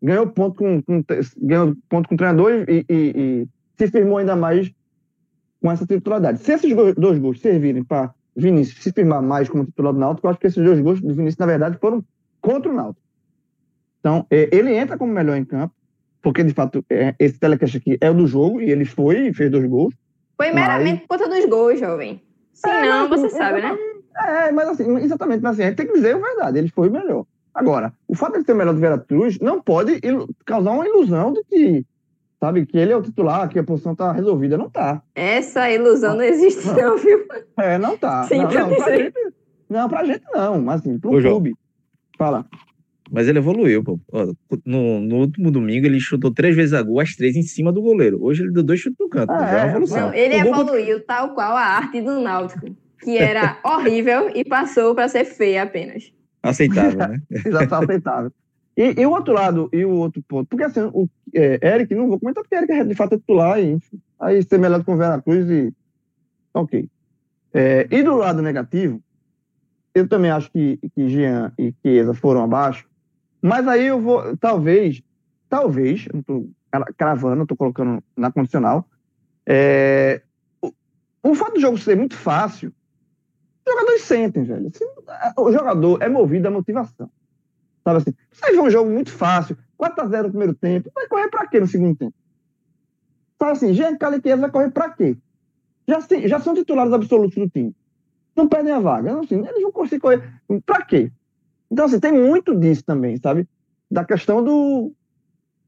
ganhou ponto com, com ganhou ponto com o treinador e, e, e, se firmou ainda mais com essa titularidade. Se esses dois gols servirem para Vinícius se firmar mais como titular do Náutico, eu acho que esses dois gols do Vinícius, na verdade, foram contra o Náutico. Então, é, ele entra como melhor em campo, porque, de fato, é, esse telecast aqui é o do jogo, e ele foi e fez dois gols. Foi meramente mas... por conta dos gols, jovem. Se é, não, mas, você sabe, né? É, mas assim, exatamente, mas assim, a gente tem que dizer a verdade, ele foi o melhor. Agora, o fato de ele ter o melhor do Veracruz não pode causar uma ilusão de que, sabe, que ele é o titular, que a posição tá resolvida. Não tá. Essa ilusão não existe, não, viu? É, não tá. Sim, não, não, pra gente, não, pra gente não, mas assim, pro Ô, clube. João. Fala. Mas ele evoluiu, pô. No, no, último domingo ele chutou três vezes a gol, as três em cima do goleiro. Hoje ele deu dois chutes no canto. Ah, é, é evolução. Não, ele evoluiu tal qual a arte do Náutico, que era horrível e passou para ser feia apenas. Aceitável, né? Exato, aceitável. E, e, o outro lado, e o outro ponto, porque assim, o é, Eric, não vou comentar porque Eric é de fato é titular, e, aí ser melhor com o Veracruz e. Ok. É, e do lado negativo, eu também acho que, que Jean e Chiesa foram abaixo, mas aí eu vou, talvez, talvez, não tô cravando, tô colocando na condicional, é, o, o fato do jogo ser muito fácil, os jogadores sentem, velho. Assim, o jogador é movido à motivação. Sabe assim, você vê um jogo muito fácil, 4x0 no primeiro tempo, vai correr pra quê no segundo tempo? Sabe assim, Jean Caliquez vai correr pra quê? Já, já são titulares absolutos do time. Não perdem a vaga. Assim, eles vão conseguir correr. Pra quê? Então, assim, tem muito disso também, sabe? Da questão do,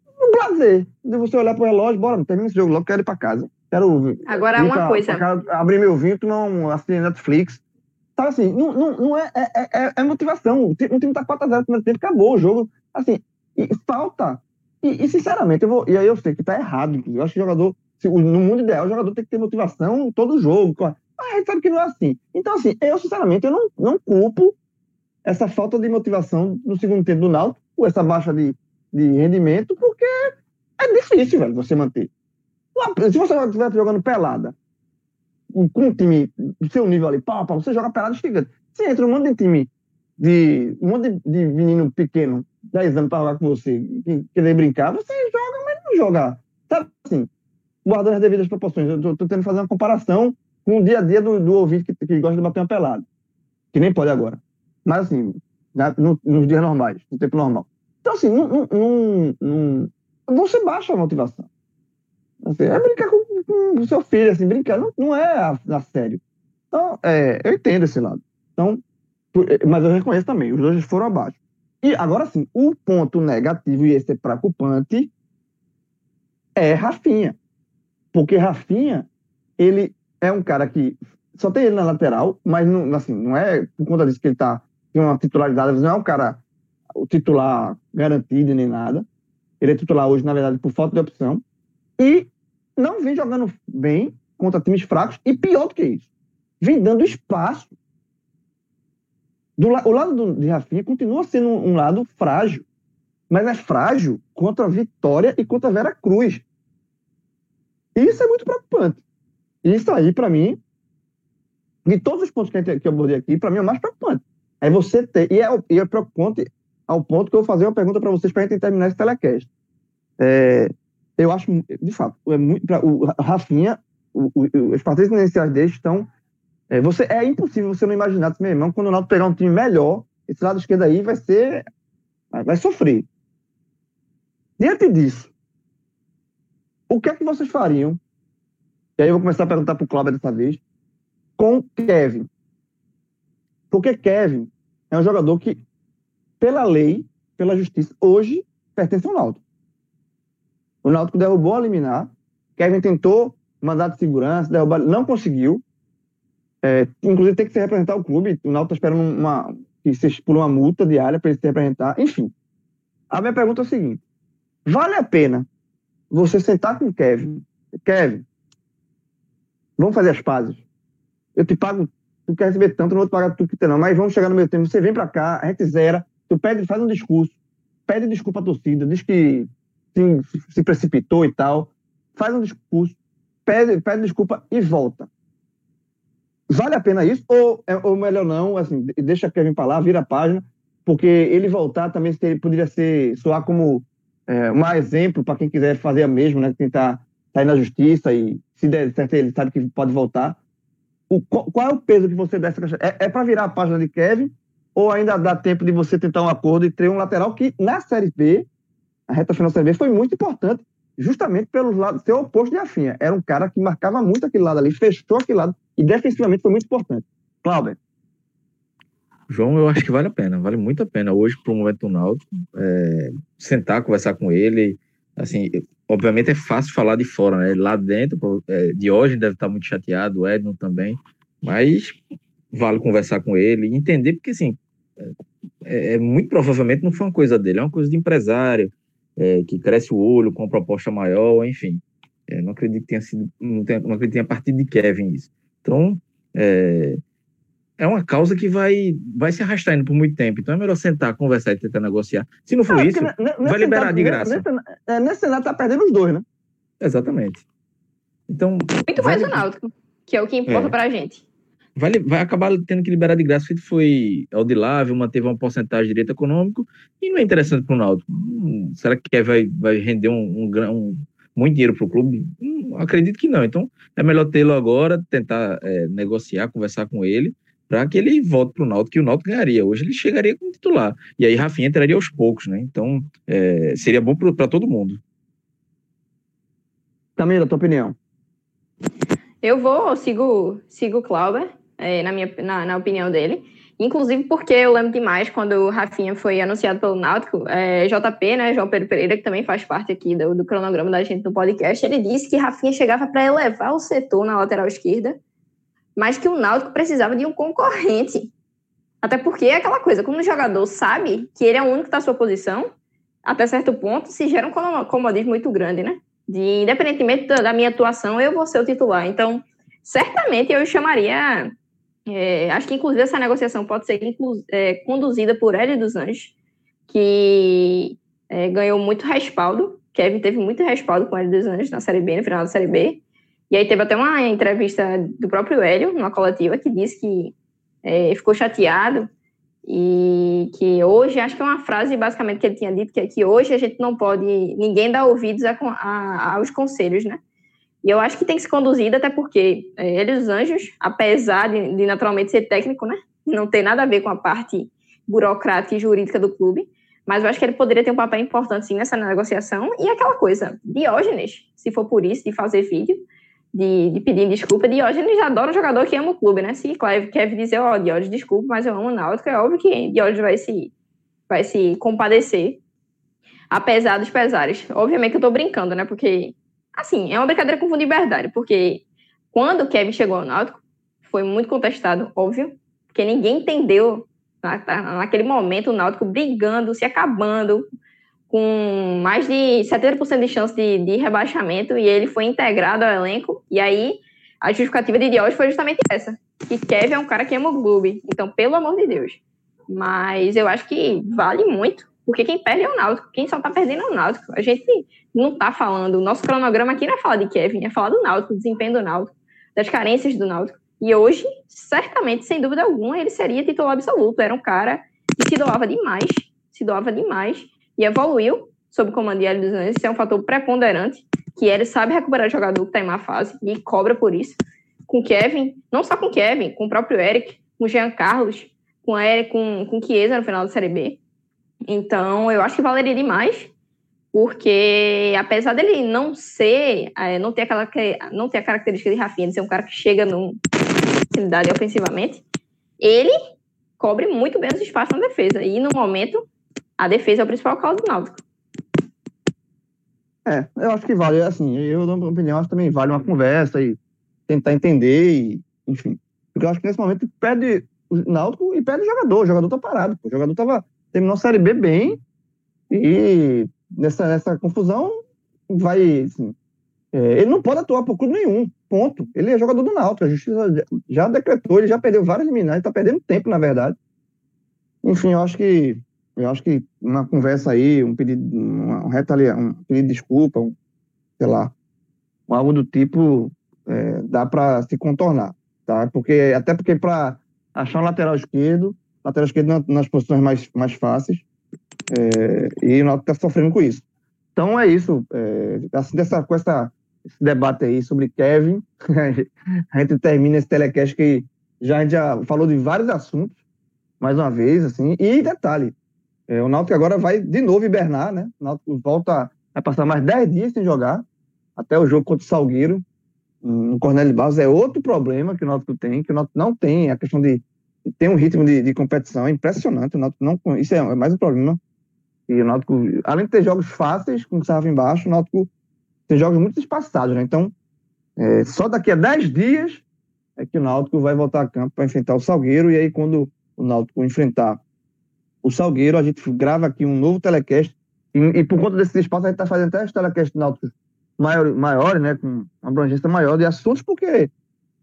do prazer. De você olhar pro relógio, bora, termina esse jogo logo, quero ir pra casa. Quero. Agora, uma pra, coisa. Pra casa, abrir meu vinho, tomar um, assistir Netflix. Sabe assim, não, não, não é, é, é, é motivação. O time tá 4x0 no primeiro tempo, acabou o jogo. Assim, e falta. E, e, sinceramente, eu vou, e aí eu sei que tá errado. Eu acho que o jogador, no mundo ideal, o jogador tem que ter motivação todo jogo. Mas a gente sabe que não é assim. Então, assim, eu, sinceramente, eu não, não culpo essa falta de motivação no segundo tempo do Náutico, ou essa baixa de, de rendimento, porque é difícil, velho, você manter. Se você estiver jogando pelada, com um time do seu nível ali, pau, você joga pelada gigante. Você entra um monte de time, de, um monte de, de menino pequeno, 10 anos para jogar com você, que querer brincar, você joga, mas não joga. Sabe assim, guardando as devidas proporções. Eu tô, tô tentando fazer uma comparação com o dia a dia do, do ouvinte que, que gosta de bater uma pelada. Que nem pode agora. Mas assim, né, no, nos dias normais, no tempo normal. Então, assim, não, não, não, você baixa a motivação. Assim, é brincar com, o seu filho, assim, brincar, não, não é a, a sério. Então, é, eu entendo esse lado. Então, é, mas eu reconheço também, os dois foram abaixo. E agora sim, o ponto negativo, e esse é preocupante, é Rafinha. Porque Rafinha, ele é um cara que só tem ele na lateral, mas não, assim, não é por conta disso que ele tá, tem uma titularidade, não é um cara o titular garantido nem nada. Ele é titular hoje, na verdade, por falta de opção. E não vem jogando bem contra times fracos. E pior do que isso, vem dando espaço. Do, o lado do, de Rafinha continua sendo um, um lado frágil. Mas é frágil contra a Vitória e contra a Vera Cruz. Isso é muito preocupante. Isso aí, para mim, de todos os pontos que eu abordei aqui, para mim é o mais preocupante. É você ter. E é, e é preocupante ao ponto que eu vou fazer uma pergunta para vocês para a gente terminar esse telecast. É, eu acho, de fato, é muito, pra, o Rafinha, o, o, os partidos iniciais dele estão. É, você, é impossível você não imaginar, meu irmão, quando o Naldo pegar um time melhor, esse lado esquerdo aí vai ser. Vai sofrer. Diante disso, o que é que vocês fariam? E aí eu vou começar a perguntar para o Cláudio dessa vez com Kevin. Porque Kevin é um jogador que, pela lei, pela justiça, hoje pertence ao Náutico. O Náutico derrubou a liminar. Kevin tentou mandar de segurança, derrubar, não conseguiu. É, inclusive tem que se representar o clube. O Náutico está esperando uma, que se por uma multa diária para ele se representar. Enfim, a minha pergunta é a seguinte: vale a pena você sentar com o Kevin? Kevin, vamos fazer as pazes eu te pago, tu quer receber tanto, não vou te pagar tudo que tem, não. Mas vamos chegar no meu tempo, você vem para cá, a gente zera, tu pede, faz um discurso, pede desculpa à torcida, diz que se, se precipitou e tal, faz um discurso, pede, pede desculpa e volta. Vale a pena isso? Ou, é, ou melhor não, assim, deixa Kevin para lá, vira a página, porque ele voltar também poderia ser, soar como é, um exemplo para quem quiser fazer a mesma, né? Tentar sair na justiça e se der certo ele sabe que pode voltar. O, qual é o peso que você dá essa? É, é para virar a página de Kevin ou ainda dá tempo de você tentar um acordo e ter um lateral que na Série B, a reta final da Série B foi muito importante, justamente pelo lado ser oposto de Rafinha. Era um cara que marcava muito aquele lado ali, fechou aquele lado e defensivamente foi muito importante. Cláudio. João, eu acho que vale a pena, vale muito a pena hoje para o momento do Náutico, é, sentar, conversar com ele, assim, obviamente é fácil falar de fora, né? Lá dentro, é, hoje deve estar muito chateado, o Edno também, mas vale conversar com ele e entender, porque assim, é, é, muito provavelmente não foi uma coisa dele, é uma coisa de empresário, é, que cresce o olho com uma proposta maior, enfim. É, não acredito que tenha sido, não, tenha, não acredito que tenha partido de Kevin isso. Então, é, é uma causa que vai, vai se arrastando por muito tempo. Então é melhor sentar, conversar e tentar negociar. Se não for ah, isso, vai liberar de graça. Nesse, é, nesse cenário tá perdendo os dois, né? Exatamente. Então. Muito mais o Náutico, que é o que importa é. pra gente. Vai, vai acabar tendo que liberar de graça. Se foi audilável, manteve uma porcentagem de direito econômico e não é interessante para o Náutico. Hum, será que vai, vai render um, um, um muito dinheiro para o clube? Hum, acredito que não. Então é melhor tê-lo agora, tentar é, negociar, conversar com ele para que ele volte para o Náutico, que o Náutico ganharia. Hoje ele chegaria como titular. E aí Rafinha entraria aos poucos, né? Então, é, seria bom para todo mundo. Camila, tua opinião? Eu vou, sigo, sigo o Clauber, é, na, minha, na, na, opinião dele. Inclusive porque eu lembro demais quando o Rafinha foi anunciado pelo Náutico, é, JP, né, João Pedro Pereira, que também faz parte aqui do, do cronograma da gente no podcast, ele disse que Rafinha chegava para elevar o setor na lateral esquerda mas que o Náutico precisava de um concorrente. Até porque é aquela coisa, como o jogador sabe que ele é o único está à sua posição, até certo ponto se gera um comodismo muito grande, né? De, independentemente da minha atuação, eu vou ser o titular. Então, certamente eu chamaria. É, acho que, inclusive, essa negociação pode ser é, conduzida por Hélio dos Anjos, que é, ganhou muito respaldo. Kevin teve muito respaldo com Hélio dos Anjos na Série B, no final da Série B. E aí teve até uma entrevista do próprio Hélio, numa coletiva, que disse que é, ficou chateado e que hoje, acho que é uma frase basicamente que ele tinha dito, que é que hoje a gente não pode, ninguém dá ouvidos a, a, aos conselhos, né? E eu acho que tem que ser conduzido, até porque é, ele os anjos, apesar de, de, naturalmente ser técnico, né? Não tem nada a ver com a parte burocrática e jurídica do clube, mas eu acho que ele poderia ter um papel importante sim nessa negociação. E aquela coisa, Diógenes, se for por isso, de fazer vídeo, de, de pedir desculpa. Diógenes adora um jogador que ama o clube, né? Se Clive quer dizer, ó, oh, Diógenes, desculpa, mas eu amo o Náutico, é óbvio que Diógenes vai se, vai se compadecer, apesar dos pesares. Obviamente que eu tô brincando, né? Porque, assim, é uma brincadeira com fundo de verdade, porque quando Kevin chegou ao Náutico, foi muito contestado, óbvio, porque ninguém entendeu naquele momento o Náutico brigando, se acabando, com mais de 70% de chance de, de, rebaixamento e ele foi integrado ao elenco. E aí a justificativa de Dios foi justamente essa: que Kevin é um cara que ama o clube. Então, pelo amor de Deus. Mas eu acho que vale muito, porque quem perde é o Náutico. Quem só tá perdendo é o Náutico. A gente não tá falando, o nosso cronograma aqui não é falar de Kevin, é falar do Náutico, do desempenho do Náutico, das carências do Náutico. E hoje, certamente, sem dúvida alguma, ele seria titular absoluto. Era um cara que se doava demais, se doava demais e evoluiu sob o comando de Hélio dos Anjos. Isso é um fator preponderante, que ele sabe recuperar o jogador que está em má fase e cobra por isso. Com Kevin, não só com Kevin, com o próprio Eric, com Jean Carlos, com Eric, com, com Chiesa no final da Série B. Então, eu acho que valeria demais, porque apesar dele não ser, é, não ter aquela não ter a característica de Rafinha, de ser um cara que chega no facilidade ofensivamente, ele cobre muito bem os espaços na defesa. E no momento a defesa é o principal causa do Náutico. É, eu acho que vale, assim, eu dou uma opinião, acho que também vale uma conversa e tentar entender, e, enfim. Porque eu acho que nesse momento perde o Náutico e perde o jogador. O jogador tá parado. O jogador tava, terminou a Série B bem e nessa, nessa confusão vai, assim, é, ele não pode atuar por clube nenhum, ponto. Ele é jogador do Náutico, a justiça já, já decretou, ele já perdeu várias liminares, tá perdendo tempo, na verdade. Enfim, eu acho que eu acho que uma conversa aí, um pedido, um, retalia, um pedido de desculpa, um, sei lá, algo do tipo, é, dá para se contornar, tá? Porque, até porque para achar um lateral esquerdo, lateral esquerdo nas posições mais, mais fáceis, é, e o Náutico está sofrendo com isso. Então é isso, é, assim, dessa, com essa esse debate aí sobre Kevin. a gente termina esse telecast que já, a gente já falou de vários assuntos, mais uma vez, assim. E detalhe, é, o Náutico agora vai de novo hibernar, né? O Náutico volta, vai passar mais 10 dias sem jogar, até o jogo contra o Salgueiro, no Cornélio Barros. É outro problema que o Náutico tem, que o Náutico não tem, a questão de ter um ritmo de, de competição é impressionante. O Náutico não, isso é mais um problema. E o Náutico, além de ter jogos fáceis, como estava embaixo, o Náutico tem jogos muito espaçados, né? Então, é, só daqui a 10 dias é que o Náutico vai voltar a campo para enfrentar o Salgueiro. E aí, quando o Náutico enfrentar o Salgueiro, a gente grava aqui um novo telecast. E, e por conta desse espaço, a gente está fazendo até os telecasts náuticos maior, maiores, né? Com uma abrangência maior de assuntos, porque,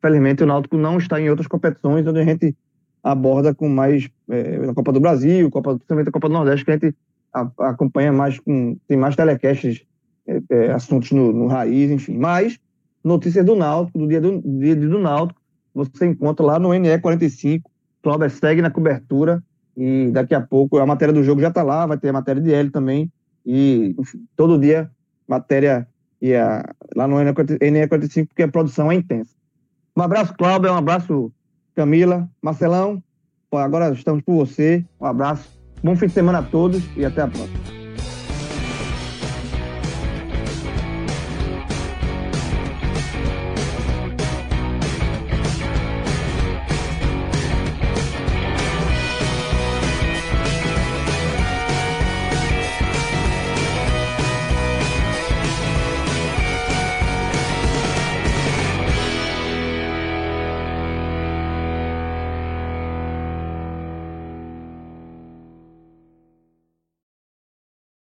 felizmente, o Náutico não está em outras competições onde a gente aborda com mais é, a Copa do Brasil, Copa, principalmente a Copa do Nordeste, que a gente a, acompanha mais com. tem mais telecasts, é, é, assuntos no, no, raiz, enfim. Mas notícias do Náutico, do dia do, dia do Náutico, você encontra lá no NE45. Cláudio segue na cobertura e daqui a pouco a matéria do jogo já está lá, vai ter a matéria de L também. E todo dia matéria e a, lá no NE45, porque a produção é intensa. Um abraço, Cláudio, um abraço, Camila, Marcelão. Agora estamos por você. Um abraço. Bom fim de semana a todos e até a próxima.